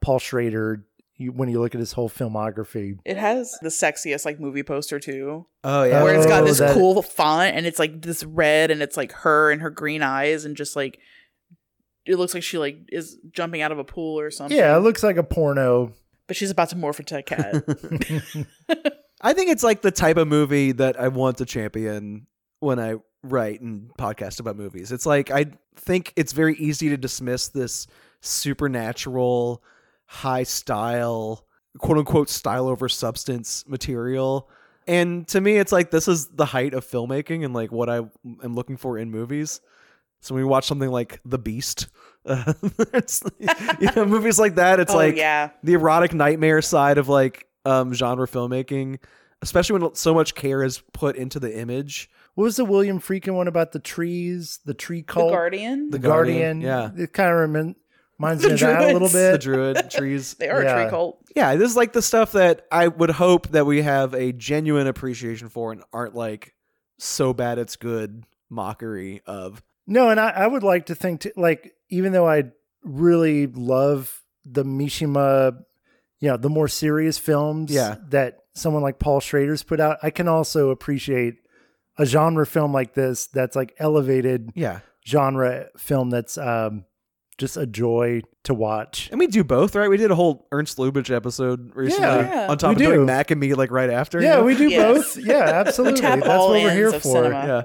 Paul Schrader. You, when you look at his whole filmography, it has the sexiest like movie poster too Oh yeah. where it's got Oh, this that- cool font and it's like this red and it's like her and her green eyes and just like it looks like she like is jumping out of a pool or something yeah, it looks like a porno. but she's about to morph into a cat I think it's like the type of movie that I want to champion when I write and podcast about movies. It's like I think it's very easy to dismiss this supernatural, high style, quote unquote style over substance material. And to me, it's like this is the height of filmmaking and like what I am looking for in movies. So when we watch something like The Beast, uh, it's, you know, movies like that, it's oh like yeah the erotic nightmare side of like um genre filmmaking especially when so much care is put into the image What was the William Friedkin one about the trees, the tree cult, the guardian the Guardian, Guardian? yeah. it kind of remin- reminds The me of that a little bit. the druid trees they are a tree cult yeah this is like the stuff that i would hope that we have a genuine appreciation for and aren't like so bad it's good mockery of No, and I, I would like to think, to, like, even though I really love the Mishima, you know, the more serious films Yeah. that someone like Paul Schrader's put out, I can also appreciate a genre film like this that's like elevated yeah genre film that's um, just a joy to watch. and we do both right we did a whole ernst lubitsch episode recently Yeah. on top We of doing do. mac and me like right after you Yeah, know? we do Yes. both. Yeah, absolutely. That's what we're here for. cinema. Yeah.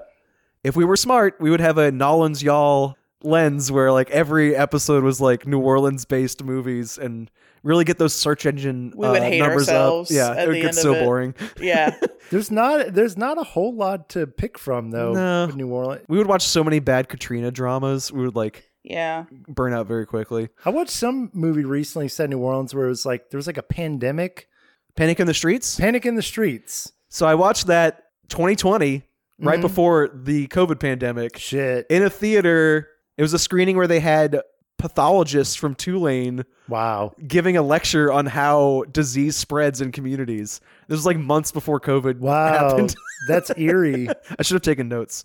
If we were smart, we would have a Nolans Y'all lens where like every episode was like New Orleans based movies and really get those search engine We would uh, hate numbers ourselves up. Yeah, at it would the get end so it. boring. yeah There's not there's not a whole lot to pick from though. No. with New Orleans. We would watch so many bad Katrina dramas. We would like yeah burn out very quickly. I watched some movie recently set in New Orleans where it was like there was like a pandemic, Panic in the Streets. panic in the streets. So I watched that 2020 Mm-hmm. right before the COVID pandemic Shit. in a theater. It was a screening where they had pathologists from Tulane Wow. giving a lecture on how disease spreads in communities. This was like months before COVID Wow. happened. That's eerie. I should have taken notes.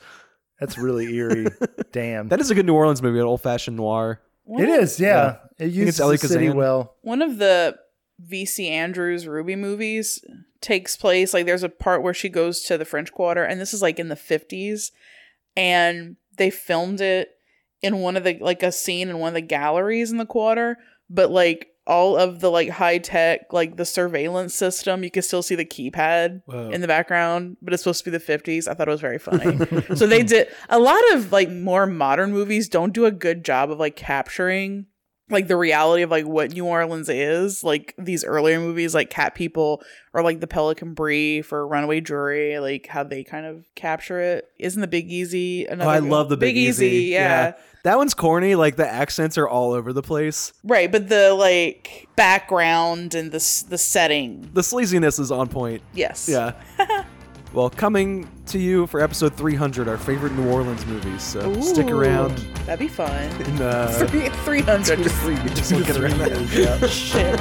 That's really eerie. Damn. That is a good New Orleans movie, an old fashioned noir. One it of- is, yeah. It uses Ellie the city well. One of the VC Andrews Ruby movies takes place like there's a part where she goes to the French Quarter, and this is like in the 50s, and they filmed it in one of the like a scene in one of the galleries in the quarter, but like all of the like high tech like the surveillance system you can still see the keypad Whoa. in the background but it's supposed to be the 50s i thought it was very funny so they did a lot of like more modern movies don't do a good job of like capturing like the reality of like what New Orleans is, like these earlier movies like Cat People or like The Pelican Brief or Runaway Jury, like how they kind of capture it. Isn't the Big Easy Oh, I love the Big, Easy, yeah. That one's corny. Like the accents are all over the place. Right, but the like background and the the setting. The sleaziness is on point. Yes. Yeah. well, coming to you for episode 300, our favorite New Orleans movies. So stick around That'd be fun. in uh, Three, 300 just just looking around. shit.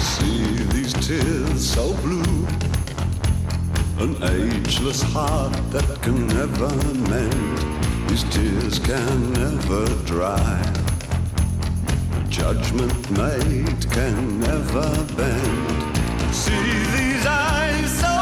See these tears so blue, an ageless heart that can never mend. These tears can never dry. Judgment made can never bend. See these eyes so